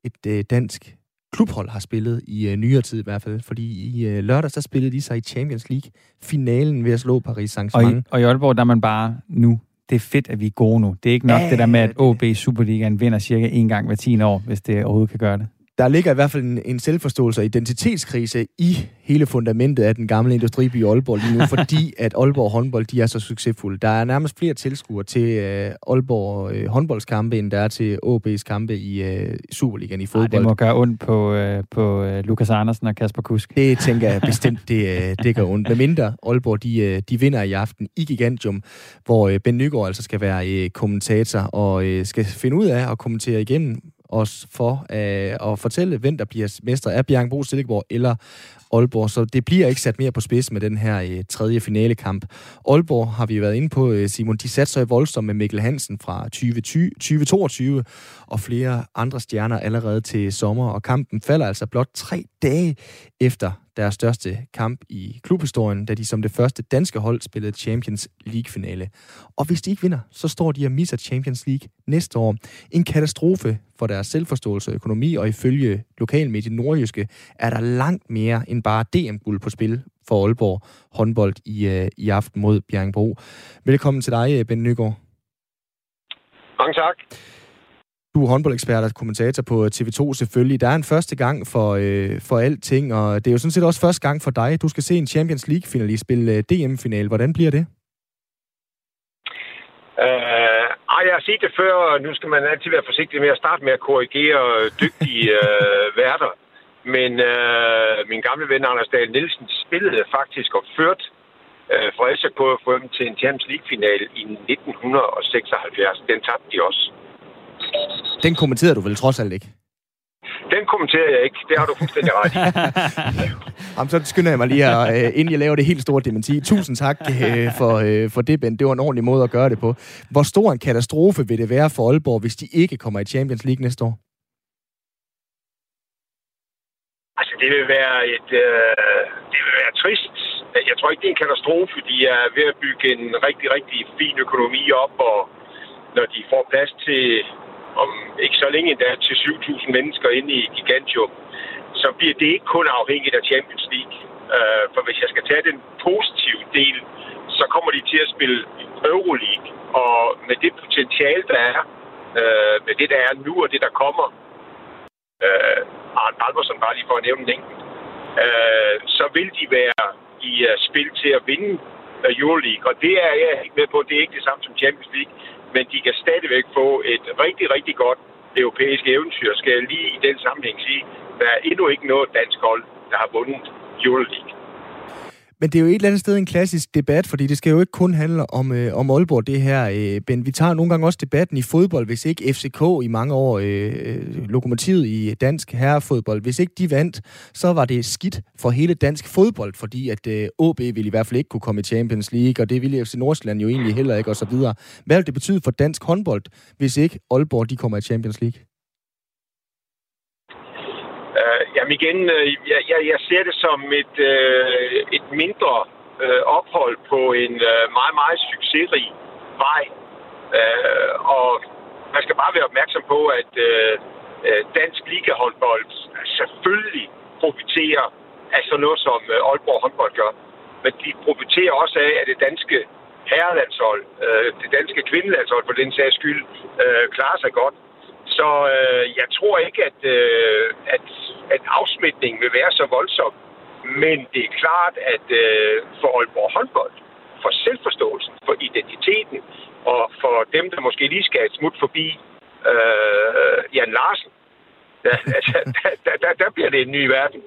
et øh, dansk klubhold har spillet i øh, nyere tid i hvert fald. Fordi i øh, lørdags, der spillede de sig i Champions League-finalen ved at slå Paris Saint-Germain. Og, og i Aalborg, der er man bare nu det er fedt, at vi er gode nu. Det er ikke nok ja, det der med, at OB Superligaen vinder cirka en gang hver 10 år, hvis det overhovedet kan gøre det. Der ligger i hvert fald en, en selvforståelse og identitetskrise i hele fundamentet af den gamle industriby Aalborg lige nu, fordi at Aalborg håndbold, de er så succesfulde. Der er nærmest flere tilskuere til uh, Aalborg uh, håndboldskampe, end der er til OB's kampe i uh, Superligaen i fodbold. Ej, det må gøre ondt på, uh, på uh, Lukas Andersen og Kasper Kusk. Det tænker jeg bestemt, det, uh, det gør ondt. Med mindre Aalborg, de, uh, de vinder i aften i Gigantium, hvor uh, Ben Nygaard altså skal være uh, kommentator og uh, skal finde ud af at kommentere igennem os for øh, at fortælle, hvem der bliver mester af Bjergbro, Silkeborg eller Aalborg. Så det bliver ikke sat mere på spids med den her øh, tredje finalekamp. Aalborg har vi været inde på, øh, Simon. De satte sig voldsomt med Mikkel Hansen fra 2020, 2022 og flere andre stjerner allerede til sommer. Og kampen falder altså blot tre dage efter deres største kamp i klubhistorien, da de som det første danske hold spillede Champions League-finale. Og hvis de ikke vinder, så står de og misser Champions League næste år. En katastrofe for deres selvforståelse og økonomi, og ifølge lokalmediet Nordjyske er der langt mere end bare DM-guld på spil for Aalborg håndbold i, øh, i aften mod Bjergbro. Velkommen til dig, øh, Ben Nygaard. Mange tak. Du er håndboldekspert og kommentator på TV2 selvfølgelig. Der er en første gang for, øh, for alting, og det er jo sådan set også første gang for dig. Du skal se en Champions League-finalist spille øh, DM-final. Hvordan bliver det? Uh, ej, jeg har set det før, og nu skal man altid være forsigtig med at starte med at korrigere dygtige uh, værter. Men uh, min gamle ven Anders Dahl Nielsen spillede faktisk og ført uh, fra SK dem til en Champions League-final i 1976. Den tabte de også. Den kommenterer du vel trods alt ikke? Den kommenterer jeg ikke. Det har du fuldstændig ret i. Jamen, så skynder jeg mig lige her, øh, inden jeg laver det helt store dementi. Tusind tak øh, for, øh, for det, Ben. Det var en ordentlig måde at gøre det på. Hvor stor en katastrofe vil det være for Aalborg, hvis de ikke kommer i Champions League næste år? Altså, det vil være et... Øh, det vil være trist. Jeg tror ikke, det er en katastrofe. De er ved at bygge en rigtig, rigtig fin økonomi op, og når de får plads til om ikke så længe endda til 7.000 mennesker inde i Gigantium, så bliver det ikke kun afhængigt af Champions League. Øh, for hvis jeg skal tage den positive del, så kommer de til at spille Euroleague. Og med det potentiale, der er, øh, med det, der er nu og det, der kommer, øh, Arne Albersen bare lige for at nævne en enkelt, øh, så vil de være i uh, spil til at vinde øh, Euroleague. Og det er jeg ikke med på, det er ikke det samme som Champions League men de kan stadigvæk få et rigtig, rigtig godt europæisk eventyr, skal jeg lige i den sammenhæng sige. Der er endnu ikke noget dansk hold, der har vundet Euroleague. Men det er jo et eller andet sted en klassisk debat, fordi det skal jo ikke kun handle om, øh, om Aalborg, det her, øh, Ben. Vi tager nogle gange også debatten i fodbold, hvis ikke FCK i mange år, øh, øh, lokomotivet i dansk herrefodbold, hvis ikke de vandt, så var det skidt for hele dansk fodbold, fordi at øh, OB ville i hvert fald ikke kunne komme i Champions League, og det ville FC Nordsjælland jo egentlig heller ikke, og så videre. Hvad vil det betyde for dansk håndbold, hvis ikke Aalborg de kommer i Champions League? Uh, jamen igen, øh, jeg, jeg, jeg ser det som et, øh, et mindre øh, ophold på en øh, meget, meget succesrig vej. Øh, og man skal bare være opmærksom på, at øh, øh dansk ligahåndbold selvfølgelig profiterer af sådan noget, som øh, Aalborg håndbold gør. Men de profiterer også af, at det danske herrelandshold, øh, det danske kvindelandshold for den sags skyld, øh, klarer sig godt. Så øh, jeg tror ikke, at, øh, at, at afsmitningen vil være så voldsom. Men det er klart, at øh, for Aalborg håndbold, for selvforståelsen, for identiteten, og for dem, der måske lige skal et smut forbi øh, Jan Larsen, der, altså, der, der, der bliver det en ny verden.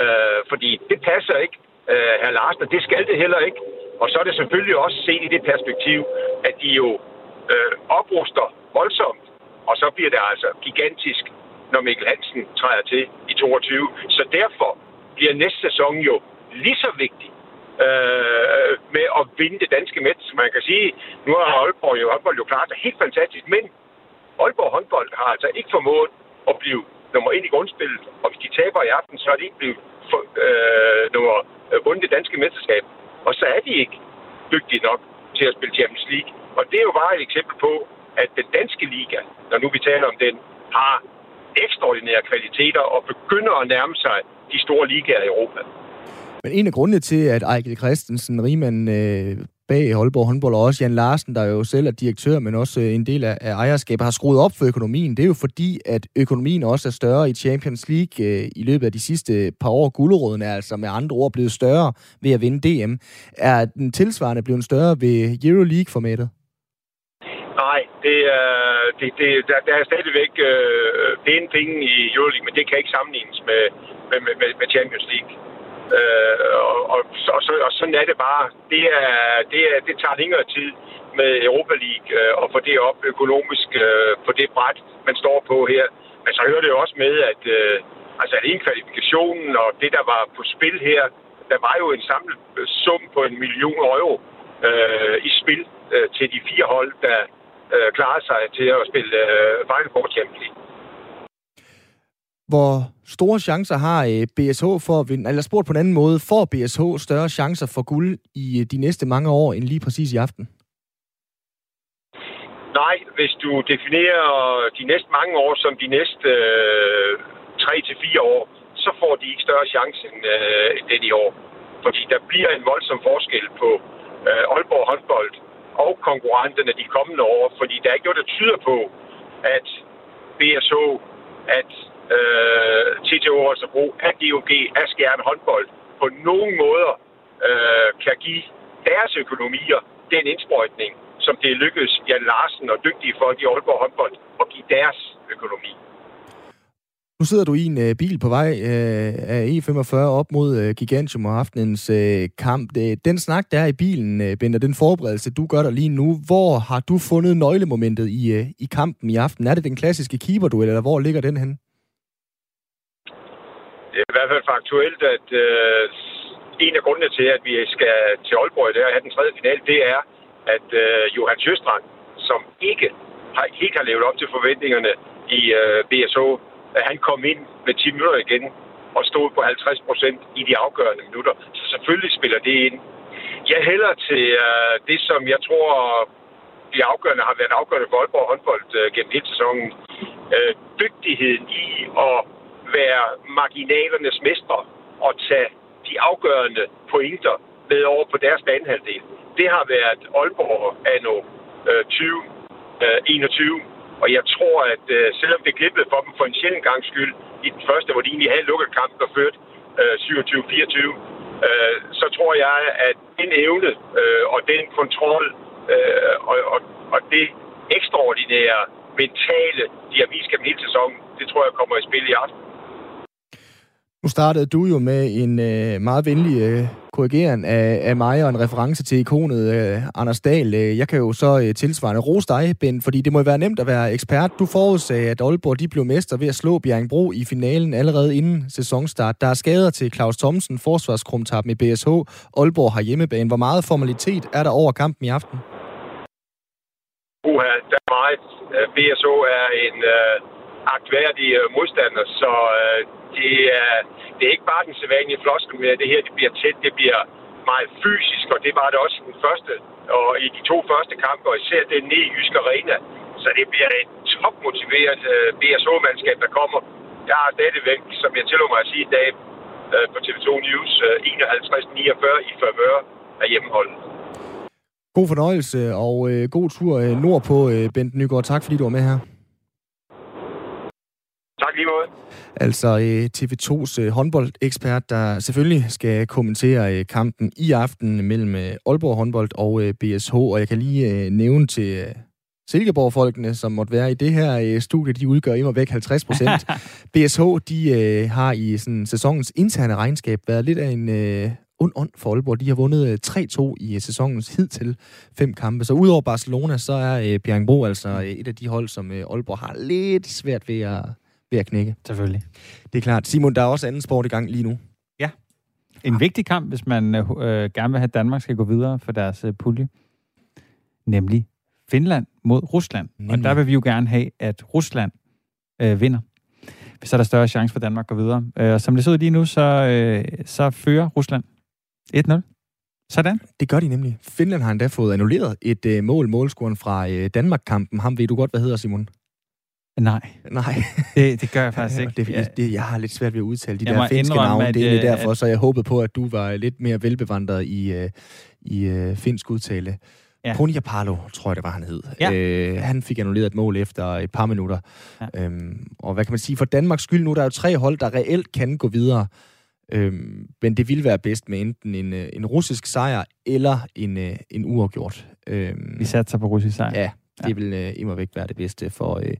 Øh, fordi det passer ikke, øh, herr Larsen, og det skal det heller ikke. Og så er det selvfølgelig også set i det perspektiv, at de jo øh, opruster voldsomt og så bliver det altså gigantisk, når Mikkel Hansen træder til i 22. Så derfor bliver næste sæson jo lige så vigtig øh, med at vinde det danske mæt. Man kan sige, nu har Aalborg jo, Aalborg jo klart det helt fantastisk, men Aalborg håndbold har altså ikke formået at blive nummer 1 i grundspillet, og hvis de taber i aften, så er de ikke blevet for, øh, nummer, øh, vundet det danske mesterskab. Og så er de ikke dygtige nok til at spille Champions League. Og det er jo bare et eksempel på, at den danske liga, når nu vi taler om den, har ekstraordinære kvaliteter og begynder at nærme sig de store ligaer i Europa. Men en af grundene til, at Ejkel Christensen, Riemann, øh, bag Holborg håndbold, og også Jan Larsen, der jo selv er direktør, men også øh, en del af, af ejerskabet, har skruet op for økonomien. Det er jo fordi, at økonomien også er større i Champions League øh, i løbet af de sidste par år. Gulderåden er altså med andre ord blevet større ved at vinde DM. Er den tilsvarende blevet større ved Euroleague-formatet? Nej, det, er, det, det, der, der er stadigvæk øh, pæne penge i Euroleague, men det kan ikke sammenlignes med, med, med, med Champions League. Øh, og, og, og, så, og sådan er det bare. Det, er, det, er, det tager længere tid med Europa League øh, at få det op økonomisk øh, på det bræt, man står på her. Men så hører det jo også med, at, øh, altså, at kvalifikationen og det, der var på spil her, der var jo en samlet sum på en million euro øh, i spil øh, til de fire hold, der øh, klarede sig til at spille øh, Final Four Champions League. Hvor store chancer har øh, BSH for at vinde, eller spurgt på en anden måde, får BSH større chancer for guld i øh, de næste mange år end lige præcis i aften? Nej, hvis du definerer de næste mange år som de næste øh, 3-4 år, så får de ikke større chance end, øh, end det i år. Fordi der bliver en voldsom forskel på øh, Aalborg håndbold og konkurrenterne de kommende år. Fordi der er ikke noget, der tyder på, at BSH, at øh, TTO Holstebro, at GOG, at Skjern håndbold på nogen måder øh, kan give deres økonomier den indsprøjtning, som det er lykkedes Jan Larsen og dygtige folk i Aalborg håndbold at give deres økonomi. Nu sidder du i en øh, bil på vej øh, af E45 op mod øh, Gigantium og aftenens øh, kamp. Den snak, der er i bilen, øh, uh, Bender, den forberedelse, du gør der lige nu, hvor har du fundet nøglemomentet i, øh, i kampen i aften? Er det den klassiske keeper-duel, eller hvor ligger den hen? Det er i hvert fald faktuelt, at øh, en af grundene til, at vi skal til Aalborg der og have den tredje final, det er, at øh, Johan Sjøstrand, som ikke har, helt har levet op til forventningerne i øh, BSH, at han kom ind med 10 minutter igen og stod på 50 procent i de afgørende minutter. Så selvfølgelig spiller det ind. Jeg hælder til uh, det, som jeg tror de afgørende har været afgørende for Aalborg håndbold uh, gennem hele sæsonen. Uh, dygtigheden i at være marginalernes mestre og tage de afgørende pointer med over på deres banehalvdel. Det har været Aalborg anno uh, 2021. Uh, og jeg tror, at øh, selvom det glippede for dem for en sjældent gang skyld i den første, hvor de egentlig havde lukket kampen og ført øh, 27-24, øh, så tror jeg, at den evne øh, og den kontrol øh, og, og, og det ekstraordinære mentale, de har vist gennem hele sæsonen, det tror jeg kommer i spil i aften. Nu startede du jo med en øh, meget venlig øh, korrigering af, af mig og en reference til ikonet øh, Anders Dahl. Øh, jeg kan jo så øh, tilsvarende rose dig, Ben, fordi det må være nemt at være ekspert. Du forudsagde, at Aalborg de blev mester ved at slå Bjerringbro i finalen allerede inden sæsonstart. Der er skader til Claus Thomsen, forsvarskrumtappen i BSH. Aalborg har hjemmebane. Hvor meget formalitet er der over kampen i aften? Uha, der er meget. Øh, BSH er en øh, agtværdig øh, modstander, så øh, det er, det er ikke bare den sædvanlige floskel med, at det her det bliver tæt, det bliver meget fysisk, og det var det også i den første, og i de to første kampe, og især den nede i Jysk Arena. Så det bliver et topmotiveret øh, BSO-mandskab, der kommer. Jeg har stadigvæk, som jeg tillod mig at sige i dag øh, på TV2 News, øh, 51-49 i favør af hjemmeholdet. God fornøjelse og øh, god tur øh, nordpå, øh, Bent Nygaard. Tak fordi du var med her. Tak lige måde. Altså øh, TV2's øh, håndboldekspert, der selvfølgelig skal kommentere øh, kampen i aften mellem Aalborg håndbold og BSH. Og jeg kan lige nævne til Silkeborg-folkene, som måtte være i det her studie, de udgør immer væk 50 procent. BSH, de har i sådan, sæsonens interne regnskab været lidt af en ond ånd for Aalborg. De har vundet 3-2 i sæsonens hidtil fem kampe. Så udover Barcelona, så er Bjerringbro altså et af de hold, som Aalborg har lidt svært ved at ved at knække. Selvfølgelig. Det er klart. Simon, der er også anden sport i gang lige nu. Ja. En vigtig kamp, hvis man øh, øh, gerne vil have, at Danmark skal gå videre for deres øh, pulje. Nemlig Finland mod Rusland. Nemlig. Og der vil vi jo gerne have, at Rusland øh, vinder. Så er der større chance for Danmark at gå videre. Øh, og som det ser ud lige nu, så, øh, så fører Rusland 1-0. Sådan. Det gør de nemlig. Finland har endda fået annulleret et øh, mål, målscoren fra øh, Danmark-kampen. Ham ved du godt, hvad hedder, Simon? Nej. Nej. Det, det gør jeg faktisk ikke. det, det, det, jeg har lidt svært ved at udtale de Jeg der finske navne. at, Det er øh, derfor, så jeg håbede på, at du var lidt mere velbevandret i, øh, i øh, finsk udtale. Ja. Ja. Ponja Palo, tror jeg, det var, han hed. Ja. Øh, han fik annulleret et mål efter et par minutter. Ja. Ja. Øhm, og hvad kan man sige? For Danmarks skyld nu, der er jo tre hold, der reelt kan gå videre. Øhm, men det ville være bedst med enten en, øh, en russisk sejr eller en, øh, en uafgjort. Øhm, Vi satser på russisk sejr. Ja, det Ja. vil øh, imod væk være det bedste for øh,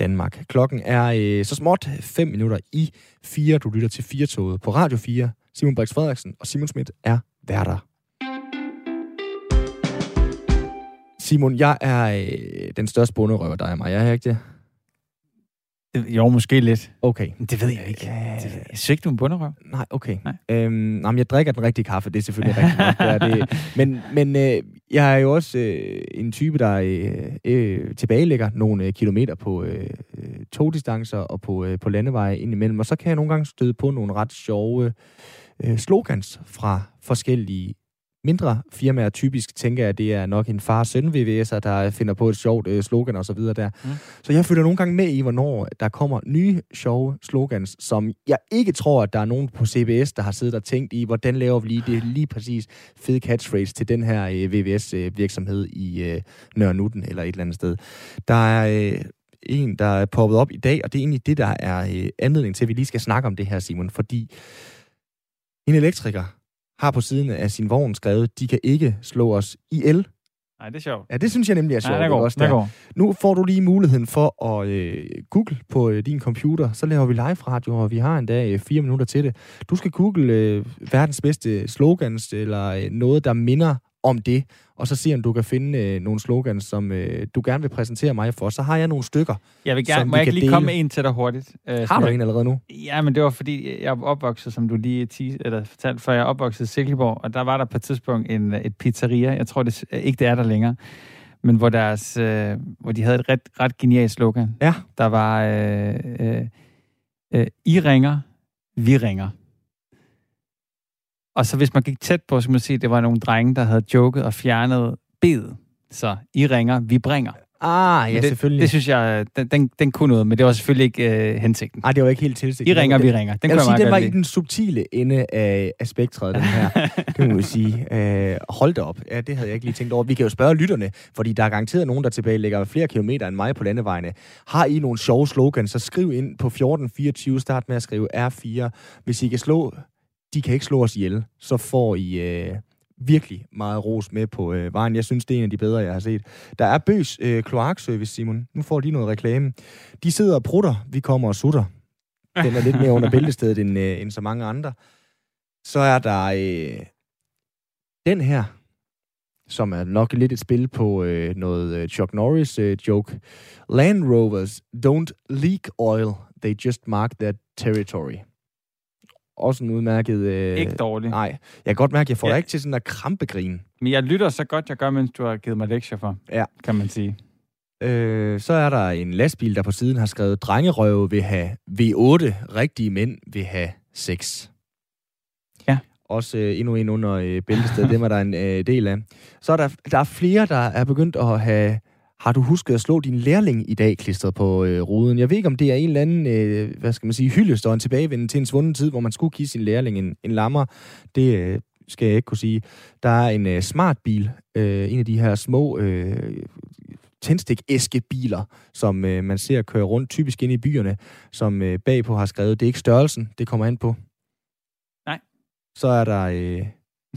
Danmark. Klokken er øh, så småt 5 minutter i 4. Du lytter til 4 på Radio 4. Simon Brix Frederiksen og Simon Schmidt er værter. Simon, jeg er øh, den største bunderøver, der er mig. Jeg er ikke det? Jo, måske lidt. Okay. Men Det ved jeg ikke. Ja. Det ved jeg. Synes du en bunderøv. Nej, okay. Nej. Øhm, nej, jeg drikker den rigtige kaffe, det er selvfølgelig rigtigt nok. Det er det. Men, men øh, jeg er jo også øh, en type, der øh, øh, tilbagelægger nogle øh, kilometer på øh, øh, togdistancer og på, øh, på landeveje indimellem. Og så kan jeg nogle gange støde på nogle ret sjove øh, slogans fra forskellige mindre firmaer. Typisk tænker jeg, at det er nok en far-søn VVS'er, der finder på et sjovt øh, slogan og så videre der. Mm. Mm. Så jeg følger nogle gange med i, hvornår der kommer nye sjove slogans, som jeg ikke tror, at der er nogen på CBS, der har siddet og tænkt i, hvordan laver vi lige det lige præcis fede catchphrase til den her øh, VVS-virksomhed i øh, Nørre Nutten eller et eller andet sted. Der er øh, en, der er poppet op i dag, og det er egentlig det, der er øh, anledning til, at vi lige skal snakke om det her, Simon, fordi en elektriker har på siden af sin vogn skrevet, de kan ikke slå os i el. Nej, det er sjovt. Ja, det synes jeg nemlig er sjovt. Nej, det går. også Det går. Nu får du lige muligheden for at øh, google på øh, din computer. Så laver vi live radio, og vi har endda øh, fire minutter til det. Du skal google øh, verdens bedste slogans, eller øh, noget, der minder om det, og så se, om du kan finde øh, nogle slogans, som øh, du gerne vil præsentere mig for. Så har jeg nogle stykker. Jeg vil som gerne, må vi jeg ikke kan lige komme dele. med en til dig hurtigt? Øh, Har som du jeg- en allerede nu? Ja, men det var fordi, jeg er opvokset, som du lige tis, eller fortalte, før jeg er opvokset i Silkeborg, og der var der på et tidspunkt en, et pizzeria, jeg tror det, ikke det er der længere, men hvor, deres, øh, hvor de havde et ret, ret genialt slogan. Ja. Der var, øh, øh, øh, I ringer, vi ringer. Og så hvis man gik tæt på, så kunne man se, at det var nogle drenge, der havde joket og fjernet bedet. Så I ringer, vi bringer. Ah, ja, det, selvfølgelig. Det synes jeg, den, den, den kunne noget, men det var selvfølgelig ikke øh, hensigten. Ej, det var ikke helt tilsigtet. I ringer, Den- vi ringer. Den jeg vil sige, den var i den subtile ende af, af spektret, den her. det må vi sige. Øh, hold da op. Ja, det havde jeg ikke lige tænkt over. Vi kan jo spørge lytterne, fordi der er garanteret nogen, der tilbage ligger flere kilometer end mig på landevejene. Har I nogle sjove slogans, så skriv ind på 1424. Start med at skrive R4. Hvis I kan slå, de kan ikke slå os ihjel, så får I... Øh, virkelig meget ros med på øh, vejen. Jeg synes, det er en af de bedre, jeg har set. Der er Bøs øh, kloakservice, Simon. Nu får de noget reklame. De sidder og prutter, vi kommer og sutter. Den er lidt mere under bæltestedet end, øh, end så mange andre. Så er der øh, den her, som er nok lidt et spil på øh, noget øh, Chuck Norris øh, joke. Land Rovers don't leak oil, they just mark their territory. Også en udmærket... Øh, Ikke dårligt. Nej, jeg kan godt mærke, at jeg får Ja. ikke til sådan en krampegrin. Men jeg lytter så godt, jeg gør, mens du har givet mig lektier for, Ja. kan man sige. Øh, så er der en lastbil, der på siden har skrevet, drengerøve vil have V8, rigtige mænd vil have 6. Ja. Også øh, endnu en under øh, bæltestedet, dem er der en øh, del af. Så er der, der er flere, der er begyndt at have, har du husket at slå din lærling i dag, klistret på øh, ruden? Jeg ved ikke, om det er en eller anden, øh, hvad skal man sige, hyldest og en tilbagevenden til en svunden tid, hvor man skulle give sin lærling en, en lammer. Det øh, skal jeg ikke kunne sige. Der er en øh, smart bil, øh, en af de her små øh, tændstik-æskebiler, som øh, man ser køre rundt typisk ind i byerne, som øh, bagpå har skrevet, det er ikke størrelsen, det kommer an på. Nej. Så er der øh,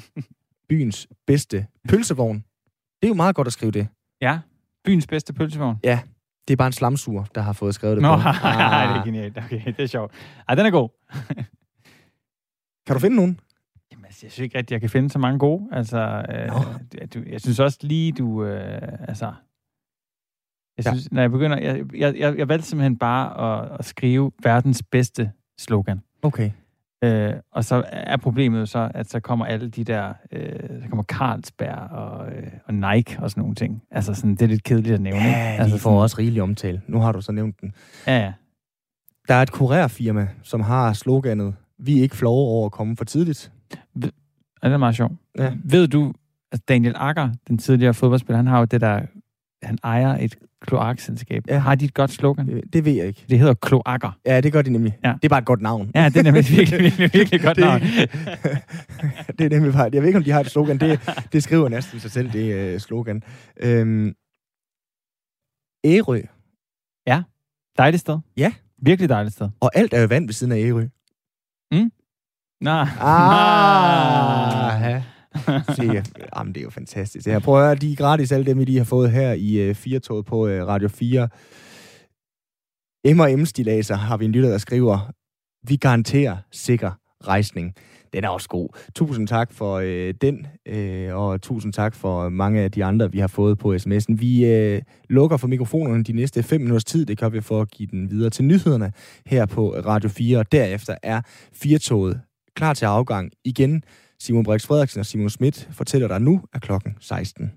byens bedste pølsevogn. Det er jo meget godt at skrive det. Ja, byens bedste pølsevogn. Det er bare en slamsuger, der har fået skrevet det Nå, på. ah. det er genialt. Okay, det er sjovt. Ej, den er god. Kan du finde nogen? Jamen, altså, jeg synes ikke rigtig, jeg kan finde så mange gode. Altså, øh, du, jeg synes også lige, du... Øh, altså, jeg Ja. synes, når jeg begynder... Jeg, jeg, jeg, jeg valgte simpelthen bare at, at skrive verdens bedste slogan. Okay. Øh, og så er problemet jo så, at så kommer alle de der, øh, så kommer Carlsberg og, øh, og Nike og sådan nogle ting. Altså sådan, det er lidt kedeligt at nævne. Ja, altså, de får også rigelig omtale. Nu har du så nævnt den. Ja, ja. Der er et kurerfirma, som har sloganet, vi er ikke flove over at komme for tidligt. Ja, det er meget sjovt. Ja. Ved du, at Daniel Akker, den tidligere fodboldspiller, han har jo det der, han ejer et kloakselskab. Ja. Har de et godt slogan? Det, det ved jeg ikke. Det hedder kloakker. Ja, det gør de nemlig. Ja. Det er bare et godt navn. Ja, det er nemlig virkelig, virkelig, virkelig godt navn. det er nemlig bare... Jeg ved ikke, om de har et slogan. Det, det skriver næsten sig selv, det uh, slogan. Øhm, Ærø. Ja, dejligt sted. Ja. Virkelig dejligt sted. Og alt er jo vand ved siden af Ærø. Mm? Nej. Ah. Se, jamen, det er jo fantastisk. Jeg prøver at de er gratis, alle dem, I lige har fået her i øh, uh, Firtoget på øh, Radio 4. M&M stilaser har vi en lytter, der skriver, vi garanterer sikker rejsning. Den er også god. Tusind tak for øh, den, øh, og tusind tak for mange af de andre, vi har fået på sms'en. Vi øh, lukker for mikrofonerne de næste 5 minutters tid. Det kan vi for at give den videre til nyhederne her på Radio 4. Og derefter er Firtoget klar til afgang igen. Simon Brix Frederiksen og Simon Schmidt fortæller dig nu, at klokken 16.